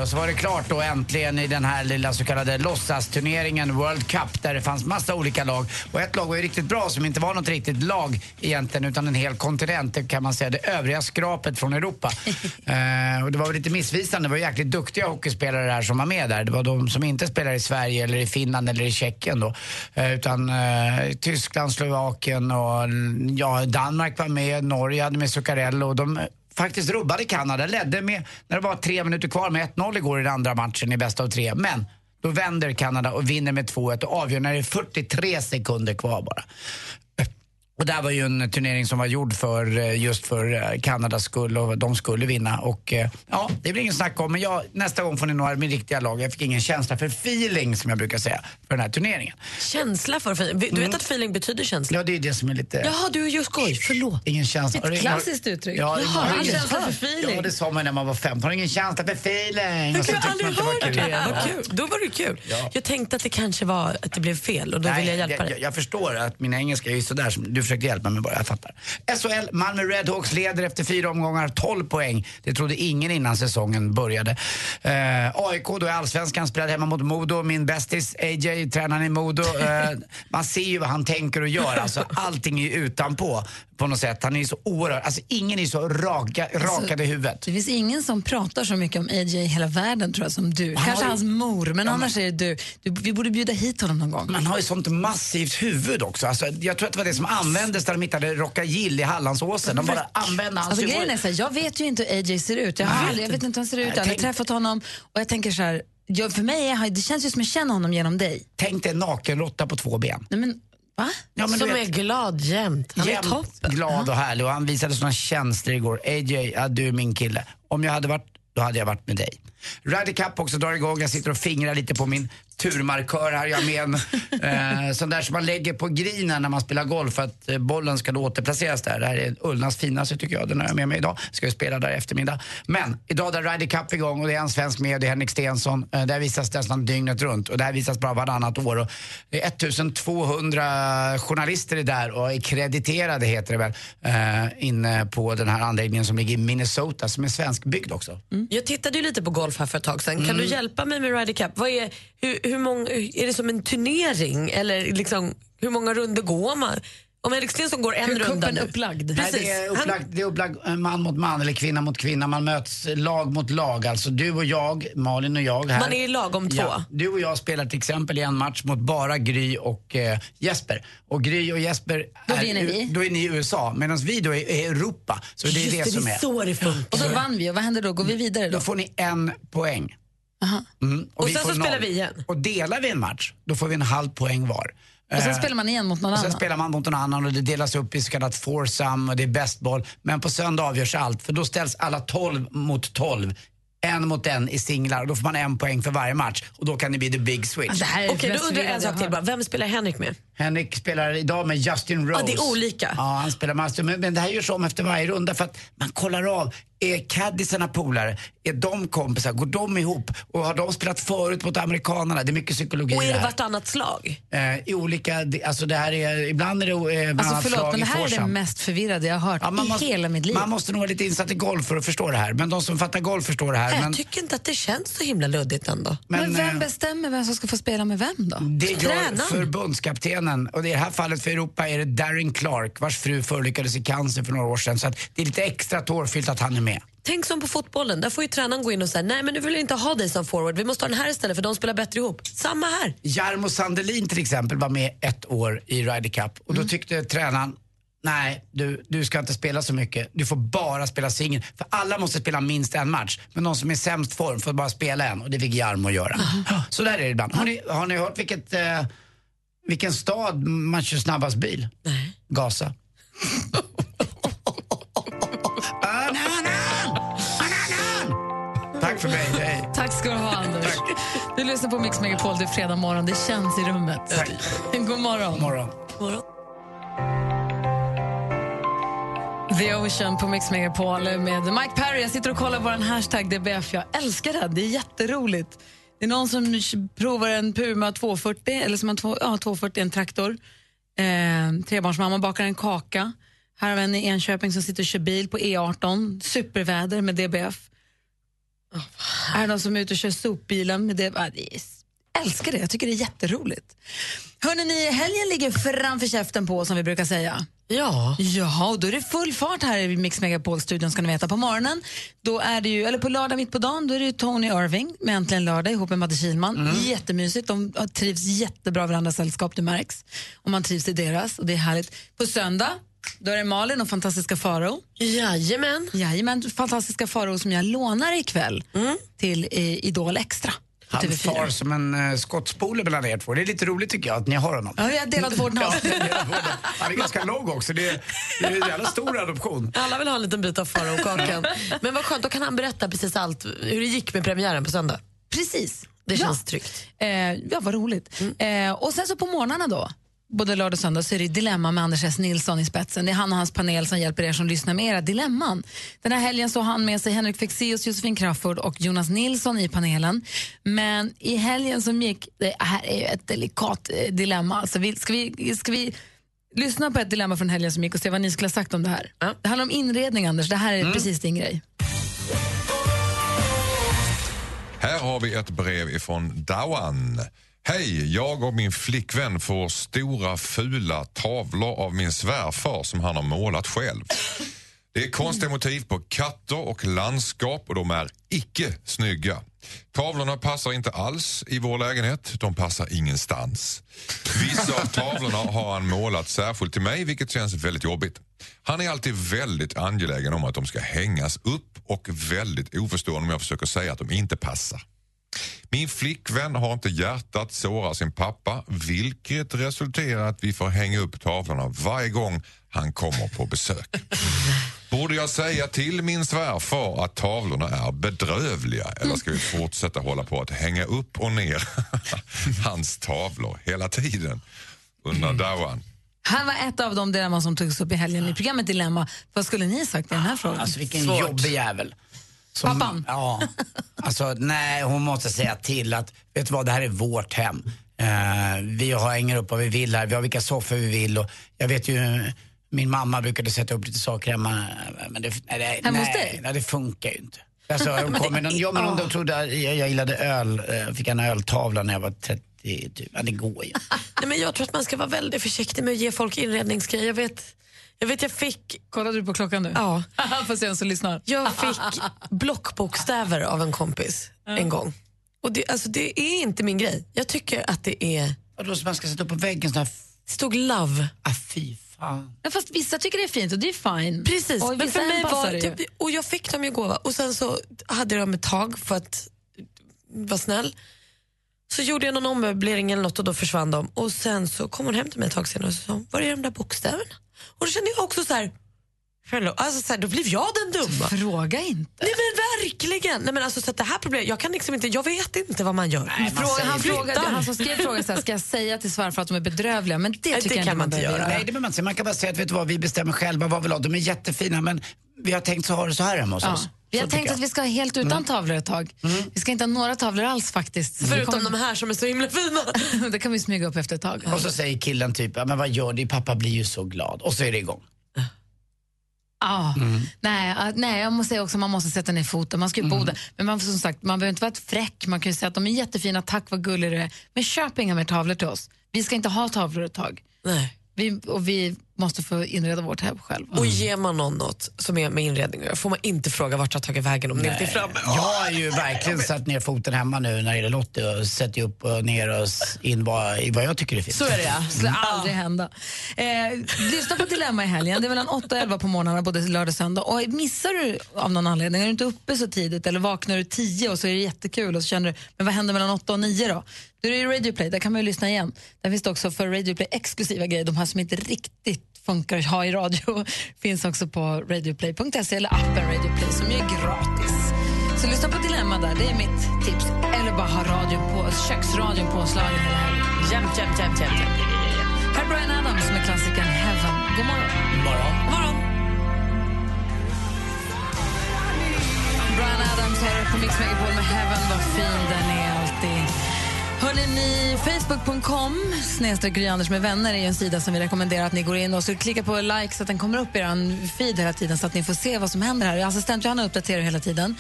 Och så var det klart då äntligen i den här lilla så kallade låtsasturneringen World Cup där det fanns massa olika lag. Och ett lag var ju riktigt bra som inte var något riktigt lag egentligen utan en hel kontinent, det kan man säga. Det övriga skrapet från Europa. eh, och det var väl lite missvisande. Det var jäkligt duktiga hockeyspelare där som var med där. Det var de som inte spelar i Sverige eller i Finland eller i Tjeckien då. Eh, utan eh, Tyskland, Slovakien och ja, Danmark var med, Norge hade med Zuccarello och de faktiskt rubbade Kanada, ledde med, när det var tre minuter kvar med 1-0 igår i den andra matchen i bästa av tre. Men då vänder Kanada och vinner med 2-1 och avgör när det är 43 sekunder kvar bara. Och det här var ju en turnering som var gjord för eh, just för eh, Kanadas skull och de skulle vinna. Och eh, ja, det blir ingen snack om. Men jag, nästa gång får ni nog ha min riktiga lag. Jag fick ingen känsla för feeling som jag brukar säga för den här turneringen. Känsla för feeling. Du vet Mm. att feeling betyder känsla? Ja, det är det som är lite... Jaha, du gör skoj. Förlåt. Ingen känsla. Ett Har klassiskt uttryck. Ja, Jaha, har har ingen- känsla för feeling. Ja, det sa man när man var 15. Har du ingen känsla för feeling? Jag Och så kan tyckte aldrig att det det. Ja. Vad kul. Då var det kul. Jag tänkte att det kanske var att det blev fel och då vill jag hjälpa jag, dig. jag förstår att min engelska är ju sådär du försökte hjälpa mig bara, jag fattar. SHL, Malmö Redhawks leder efter fyra omgångar, 12 poäng. Det trodde ingen innan säsongen började. Eh, AIK då i Allsvenskan spelade hemma mot Modo. Min bästis AJ, tränaren i Modo. Eh, man ser ju vad han tänker och gör. Alltså, allting är ju utanpå på något sätt. Han är ju så oerhört, alltså ingen är så raka, rakad i huvudet. Det finns ingen som pratar så mycket om AJ i hela världen tror jag som du. Han Kanske ju- hans mor, men Ja, annars är det du. du. Vi borde bjuda hit honom någon gång. Man har ju sånt massivt huvud också. Alltså, jag tror att det var det som användes när de hittade Rockagill i Hallandsåsen. De bara använde hans Alltså, grejen är så här, jag vet ju inte hur AJ ser ut. Jag, har aldrig, jag vet inte hur han ser ut, jag har aldrig tänk- träffat honom. Och jag tänker så här, jag, för mig är det känns ju som jag känner honom genom dig. Tänk dig en nakenråtta på två ben. Nej, men, va? Ja, men Som du är glad jämt. Han är Jämt toppen. glad och härlig och han visade såna känslor igår. AJ, ja, du är min kille. Om jag hade varit, då hade jag varit med dig. Ryder Cup också drar igång. Jag sitter och fingrar lite på min turmarkör här. Jag med en eh, sån där som man lägger på grinen när man spelar golf för att eh, bollen ska då återplaceras där. Det här är Ullnas finaste tycker jag. Den har jag med mig idag. Ska vi spela där i eftermiddag. Men idag där Ryder Cup igång och det är en svensk med, det är Henrik Stensson. Eh, där visas nästan dygnet runt och det här visas bara varannat år. Och det är 1200 journalister är där och är krediterade heter det väl eh, inne på den här anläggningen som ligger i Minnesota som är svenskbyggd också. Jag tittade ju lite på golf här för ett tag sedan. Kan Mm. du hjälpa mig med Ryder Cup? Vad är, hur, hur många, är det som en turnering eller liksom, hur många runder går man? Om Henrik Stenson går en Hur runda nu. upplagd? Nej, Precis. det är Han- upplagt, det är upplagt eh, man mot man eller kvinna mot kvinna. Man möts lag mot lag. Alltså du och jag, Malin och jag här. Man är i lag om två. Ja, du och jag spelar till exempel i en match mot bara Gry och eh, Jesper. Och Gry och Jesper, Då är, vinner vi. då är ni i USA medan vi då är i Europa. Så det är det, som är. Och då vann vi och vad händer då? Går vi vidare då? Då får ni en poäng. Mm, Och vi sen så spelar noll. vi igen. Och delar vi en match, då får vi en halv poäng var. Och sen Eh, spelar man igen mot någon och sen annan. spelar man mot någon annan och det delas upp i så kallat foursome och det är bästboll. Men på söndag avgörs allt för då ställs alla 12 mot 12. En mot en i singlar och då får man en poäng för varje match och då kan det bli the big switch. Okej, då undrar jag en sak till bara. Vem spelar Henrik med? Henrik spelar idag med Justin Rose. Ja, det är olika. Ja, han spelar master. Men, men det här görs om efter varje runda för att man kollar av. Är caddisarna polare? Är de kompisar? Går de ihop? Och har de spelat förut mot amerikanerna? Det är mycket psykologi Och är det vartannat slag? Eh, I olika, alltså det här är, ibland är det eh, Alltså annat förlåt, slag men det här är det mest förvirrade jag har hört Ja, i måste- hela mitt liv. Man måste nog vara lite insatt i golf för att förstå det här. Men de som fattar golf förstår det här. Nej, men, Jag tycker inte att det känns så himla luddigt ändå. men, men, vem eh, bestämmer vem som ska få spela med vem då? Det gör Tränaren? förbundskaptenen och i det här fallet för Europa är det Darren Clark vars fru förolyckades i cancer för några år sedan. Så att det är lite extra tårfyllt att han är med. Tänk som på fotbollen, där får ju tränaren gå in och säga nej men nu vill jag inte ha dig som forward, vi måste ha den här istället för de spelar bättre ihop. Samma här. Jarmo Sandelin till exempel var med ett år i Ryder Cup och då Mm. tyckte tränaren Nej, du, du ska inte spela så mycket. Du får bara spela singel. För alla måste spela minst en match. Men de som är i sämst form får bara spela en och det fick Jarmo göra. Så där är det ibland. Har ni, har ni hört vilket, eh, vilken stad man kör snabbast bil? Nej. Gaza. för mig. Hej. Tack ska du ha, Anders. Du lyssnar på Mix Megapol, det är fredag morgon. Det känns i rummet. God morgon. morgon. The Ocean på Mix Megapol med Mike Perry. Jag sitter och kollar på en hashtag DBF. Jag älskar det. Det är jätteroligt. Det är någon som provar en Puma 240, eller som en två- ja, 240, en traktor. Eh, trebarnsmamma bakar en kaka. Här har vi en i Enköping som sitter och kör bil på E18. Superväder med DBF. Här är någon som är ute och kör sopbilen med det älskar det. Jag tycker det är jätteroligt. Hörrni, ni, helgen ligger framför käften på som vi brukar säga. Ja. Ja, och då är det full fart här i Mix Megapol-studion ska ni veta. På morgonen, då är det ju, eller på lördag mitt på dagen, då är det Tony Irving med Äntligen lördag ihop med Madde Kihlman. Jättemysigt, de trivs jättebra i varandras sällskap, det märks. Och man trivs i deras och det är härligt. På söndag, då är det Malin och fantastiska Farao. Jajamän. Jajamän, fantastiska Farao som jag lånar ikväll till eh, Idol Extra. Han TV4. far som en uh, skottspole mellan er två. Det är lite roligt tycker jag att ni har honom. Ja, har delat vårdnad. Ja. Han är ganska lång också. Det är, det är en jävla stor adoption. Alla vill ha en liten bit av Farao-kakan. Men vad skönt, då kan han berätta precis allt, hur det gick med premiären på söndag. Precis. Det Ja. känns tryggt. Eh, ja, vad roligt. Eh, och sen så på morgnarna då, både lördag och söndag, så är det Dilemma med Anders S. Nilsson i spetsen. Det är han och hans panel som hjälper er som lyssnar med era dilemman. Den här helgen så har han med sig Henrik Fexeus, Josefin Crafoord och Jonas Nilsson i panelen. Men i helgen som gick, det här är ju ett delikat eh, dilemma. Alltså, vi, ska, vi, ska vi lyssna på ett dilemma från helgen som gick och se vad ni skulle ha sagt om det här? Det handlar om inredning, Anders. Det här är precis din grej. Här har vi ett brev ifrån Dawan. Hej, jag och min flickvän får stora fula tavlor av min svärfar som han har målat själv. Det är konstiga motiv på katter och landskap och de är icke snygga. Tavlorna passar inte alls i vår lägenhet. De passar ingenstans. Vissa av tavlorna har han målat särskilt till mig vilket känns väldigt jobbigt. Han är alltid väldigt angelägen om att de ska hängas upp och väldigt oförstående om jag försöker säga att de inte passar. Min flickvän har inte hjärtat såra sin pappa vilket resulterar att vi får hänga upp tavlorna varje gång Han kommer på besök. Borde jag säga till min svärfar att tavlorna är bedrövliga eller ska vi fortsätta hålla på att hänga upp och ner hans tavlor hela tiden? Undrar Dawan. Här var ett av de dilemman som togs upp i helgen i programmet Dilemma. Vad skulle ni ha sagt i den här frågan? Alltså vilken jobbig jävel. Som- Pappan? Ja. Alltså, nej, hon måste säga till att, vet du vad, det här är vårt hem. Eh, vi har hänger upp vad vi vill här, vi har vilka soffor vi vill och jag vet ju, min mamma brukade sätta upp lite saker hemma. Men det, nej, Hemma hos dig? nej, det funkar ju inte. Alltså, hon kom med någon, ja, men hon trodde jag, jag gillade öl, eh, fick en öltavla när jag var 30, typ. Ja, det går ju. Nej, men jag tror att man ska vara väldigt försiktig med att ge folk inredningsgrejer. Jag vet, jag vet jag fick... Kollade du på klockan nu? Ja. Får se vem som lyssnar. Jag fick blockbokstäver av en kompis en gång. Och det, alltså, det är inte min grej. Jag tycker att det är... Vadå, så man ska sätta upp på väggen sån här... Det stod love. Ah, fy fan. Ja, fast vissa tycker det är fint och det är fine. Precis, Och men för mig var typ, och jag fick dem i gåva och sen så hade jag dem ett tag för att vara snäll. Så gjorde jag någon ommöblering eller något och då försvann de. Och sen så kom hon hem till mig ett tag senare och sa, var är de där bokstäverna? Och då kände jag också så här, alltså så här då blev jag den dumma. Fråga inte. Nej men verkligen. Nej, men alltså, så att det här problemet, jag kan liksom inte, jag vet inte vad man gör. Fråga, han, frågade, han som skrev frågan så här, ska jag säga till svärfar att de är bedrövliga? Men det Nej, tycker det jag kan inte man inte behöver göra. Nej, det behöver man inte. Man kan bara säga att vet du vad, vi bestämmer själva vad vi vill ha. De är jättefina men vi har tänkt så ha det så här hemma hos Ja. oss. Vi har tänkt att vi ska ha helt utan Mm. tavlor ett tag. Vi ska inte ha några tavlor alls faktiskt. Så Förutom kommer- de här som är så himla fina. det kan vi smyga upp efter ett tag. Och så säger killen typ, men vad gör du? Pappa blir ju så glad. Och så är det igång. Ja. Mm. Nej, ah, nej, jag måste säga också man måste sätta ner foten. Man ska ju Mm. Men man, som sagt, man behöver inte vara ett fräck. Man kan ju säga att de är jättefina, tack vad gullig du är. Men köp inga mer tavlor till oss. Vi ska inte ha tavlor ett tag. Nej. Vi, och vi måste få inreda vårt hem själva. Och ger man någon något som är med inredning får man inte fråga vart det har tagit vägen om det inte är framme. Jag har ju verkligen satt ner foten hemma nu när det gäller Lottie och sätter upp och ner och in vad, i vad jag tycker är fint. Så är det ja. Det skulle aldrig hända. Eh, lyssna på Dilemma i helgen. Det är mellan 8 och 11 på morgnarna både lördag och söndag. Och missar du av någon anledning, är du inte uppe så tidigt eller vaknar du 10 och så är det jättekul och så känner du, men vad händer mellan 8 och 9 då? Då är det ju Radio Play, där kan man ju lyssna igen. Där finns det också för Radio Play exklusiva grejer, de här som inte riktigt funkar att ha i radio finns också på radioplay.se eller appen Radio Play som är gratis. Så lyssna på Dilemma där, det är mitt tips. Eller bara ha radion på, köksradion påslagen hela helgen. Jämt, jämt, jämt. Här är Brian Adams med klassikern Heaven. God morgon. morgon. morgon. Brian Adams hör på Mix Megapol med Heaven. Vad fin den är alltid. Hörrni, ni, Facebook.com snedstreck Anders med vänner är en sida som vi rekommenderar att ni går in och så klicka på like så att den kommer upp i er feed hela tiden så att ni får se vad som händer här. Assistent Johanna uppdaterar hela tiden.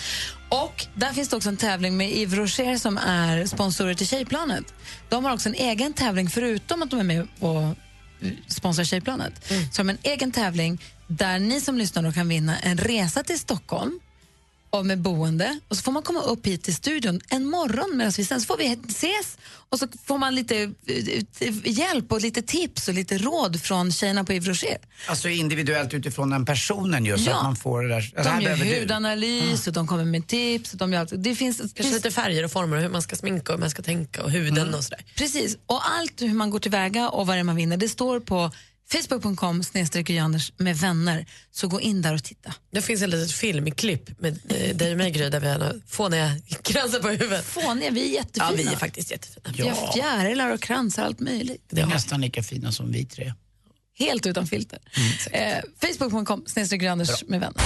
Och där finns det också en tävling med Yves Rocher som är sponsorer till Tjejplanet. De har också en egen tävling förutom att de är med och sponsrar Tjejplanet. Så de har en egen tävling där ni som lyssnar kan vinna en resa till Stockholm och med boende och så får man komma upp hit till studion en morgon medan vi sen så får vi ses och så får man lite eh, hjälp och lite tips och lite råd från tjejerna på Yves Rocher. Alltså individuellt utifrån den personen just, så Ja. att man får det där. det här De gör hudanalys och de kommer med tips. Och de gör allt. Det finns, Kanske lite färger och former och hur man ska sminka och hur man ska tänka och huden Mm. och sådär. Precis, och allt hur man går tillväga och vad det är man vinner, det står på facebook.com Anders med vänner. Så gå in där och titta. Det finns ett litet filmklipp med eh, dig och mig Gry där vi har fåniga kransar på huvudet. Fåniga, vi är jättefina. Ja, vi är faktiskt jättefina. Vi har fjärilar och kransar, allt möjligt. Det är nästan lika fina som vi tre. Helt utan filter. Eh, Facebook.com Anders med vänner.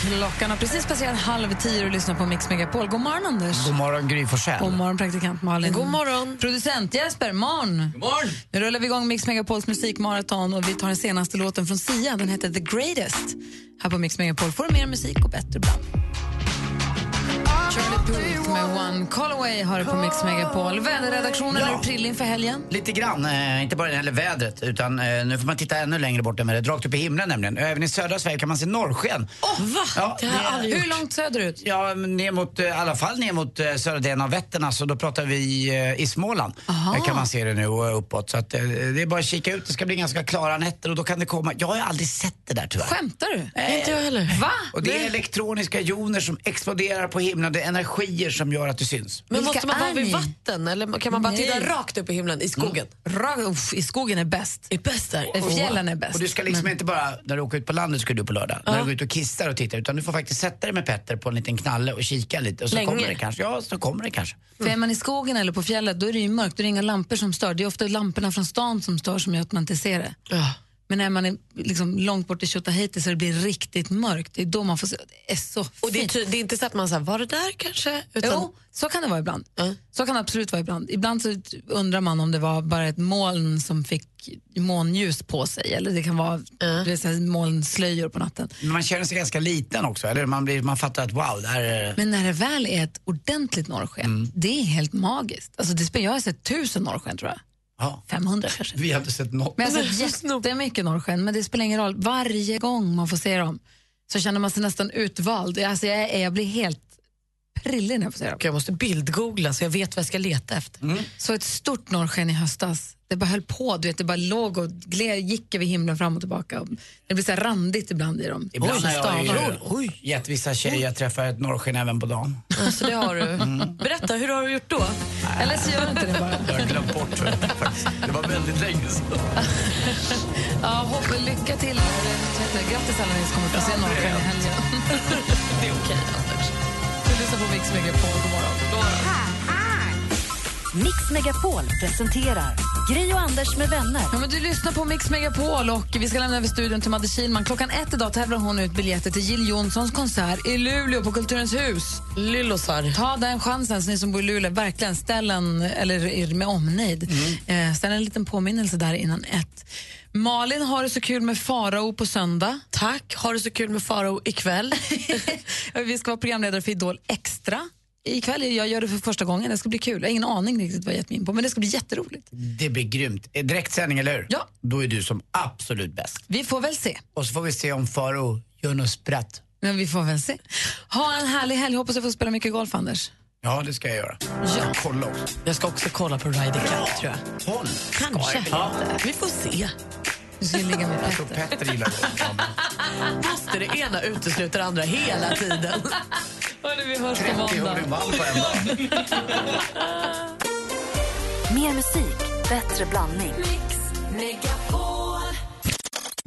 Klockan har precis passerat halv tio och lyssnar på Mix Megapol. God morgon, Anders. God morgon Gry Forssell. God morgon, praktikant Malin. God morgon. Producent Jesper, morgon. God morgon. Nu rullar vi igång Mix Megapols musikmaraton och vi tar den senaste låten från Sia. Den heter The Greatest. Här på Mix Megapol får du mer musik och bättre bland. Charlie Puth med One Call Away har du på Mix Megapol. Väderredaktionen, är du prillig inför helgen? Lite grann, eh, inte bara när det gäller vädret utan eh, nu får man titta ännu längre bort än vädret, rakt upp i himlen nämligen. Även i södra Sverige kan man se norrsken. Oh, va? Ja, det har jag aldrig. Hur långt söderut? Ja, ner mot, eh, i alla fall ner mot eh, södra delen av Vättern, så då pratar vi eh, i Småland. Aha. Där kan man se det nu och uppåt. Så att, eh, det är bara att kika ut, det ska bli ganska klara nätter och då kan det komma, jag har aldrig sett det där tyvärr. Skämtar du? Nej. Inte jag heller. Va? Och det är elektroniska joner som exploderar på himlen. Det energier som gör att du syns. Men Vilka måste man vara är vid vatten eller kan man bara titta Nej. rakt upp i himlen i skogen? Ra- uff, I skogen är bäst. Är bäst där? Eh, Fjällen är bäst. Och du ska liksom Men- inte bara, när du åker ut på landet ska du på lördag, när du går ut och kissar och tittar, utan du får faktiskt sätta dig med Petter på en liten knalle och kika lite och så Länge. kommer det kanske. Ja, så kommer det kanske. För är man i skogen eller på fjället då är det ju mörkt, då är det inga lampor som stör. Det är ofta lamporna från stan som stör som gör att man inte ser det. Men när man är liksom långt bort i Tjotahejti så det blir riktigt mörkt, det är då man får se. Det är så fint. Och det är, det är inte så att man säger, var det där kanske? Utan, Jo, så kan det vara ibland. Så kan det absolut vara ibland. Ibland så undrar man om det var bara ett moln som fick månljus på sig eller det kan vara du vet, så här molnslöjor på natten. Men man känner sig ganska liten också, eller? Man, blir, man fattar att wow, det här är... Men när det väl är ett ordentligt norrsken, det är helt magiskt. Alltså det, spe- jag har sett tusen norrsken tror jag. Ja. 500 kanske. Vi har inte sett något. Men jag har sett jättemycket norrsken, men det spelar ingen roll. Varje gång man får se dem så känner man sig nästan utvald. Alltså jag, är, jag blir helt prillig när jag får se dem. Jag måste bildgoogla så jag vet vad jag ska leta efter. Så ett stort norrsken i höstas. Det bara höll på, du vet, det bara låg och gled, gick över himlen fram och tillbaka. Det blir så här randigt ibland i dem. Ibland Oj, har jag ju gett vissa tjejer jag träffar ett norrsken även på dagen. Alltså det har du. Berätta, hur har du gjort då? Eller så gör du inte det bara. Jag har glömt bort faktiskt. Det var väldigt länge sedan. Ja, hopp, lycka till. Grattis alla ni som kommer få se norrsken i helgen. Det är okej, Anders. Lyssnar på Mix Megapol. God morgon. Mix Megapol presenterar Gri och Anders med vänner. Ja, men du lyssnar på Mix Megapol och vi ska lämna över studion till Madde Kihlman. Klockan ett idag tävlar hon ut biljetter till Jill Johnsons konsert i Luleå på Kulturens hus. Lyllosar. Ta den chansen, så ni som bor i Luleå. Verkligen, ställ en, eller är med omnejd. Eh, ställ en liten påminnelse där innan ett. Malin har det så kul med Farao på söndag. Tack. Har du så kul med Farao ikväll? vi ska vara programledare för Idol Extra. Ikväll, jag gör det för första gången. Det ska bli kul. Jag har ingen aning riktigt vad jag gett mig in på, men det ska bli jätteroligt. Det blir grymt. Eh, Direktsändning, eller hur? Ja. Då är du som absolut bäst. Vi får väl se. Och så får vi se om Faro gör något spratt. Men vi får väl se. Ha en härlig helg. Hoppas jag får spela mycket golf, Anders. Ja, det ska jag göra. Ja. Kolla också. Jag ska också kolla på Ryder Cup, tror jag. Håll. Kanske. Ja. Vi får se. Du ska ju ligga med Jag tror Petter. Gillar det. Måste det ena utesluta det andra hela tiden? Hörni, vi hörs på 30 måndag. hole-in-one på en dag. Mer musik, bättre blandning.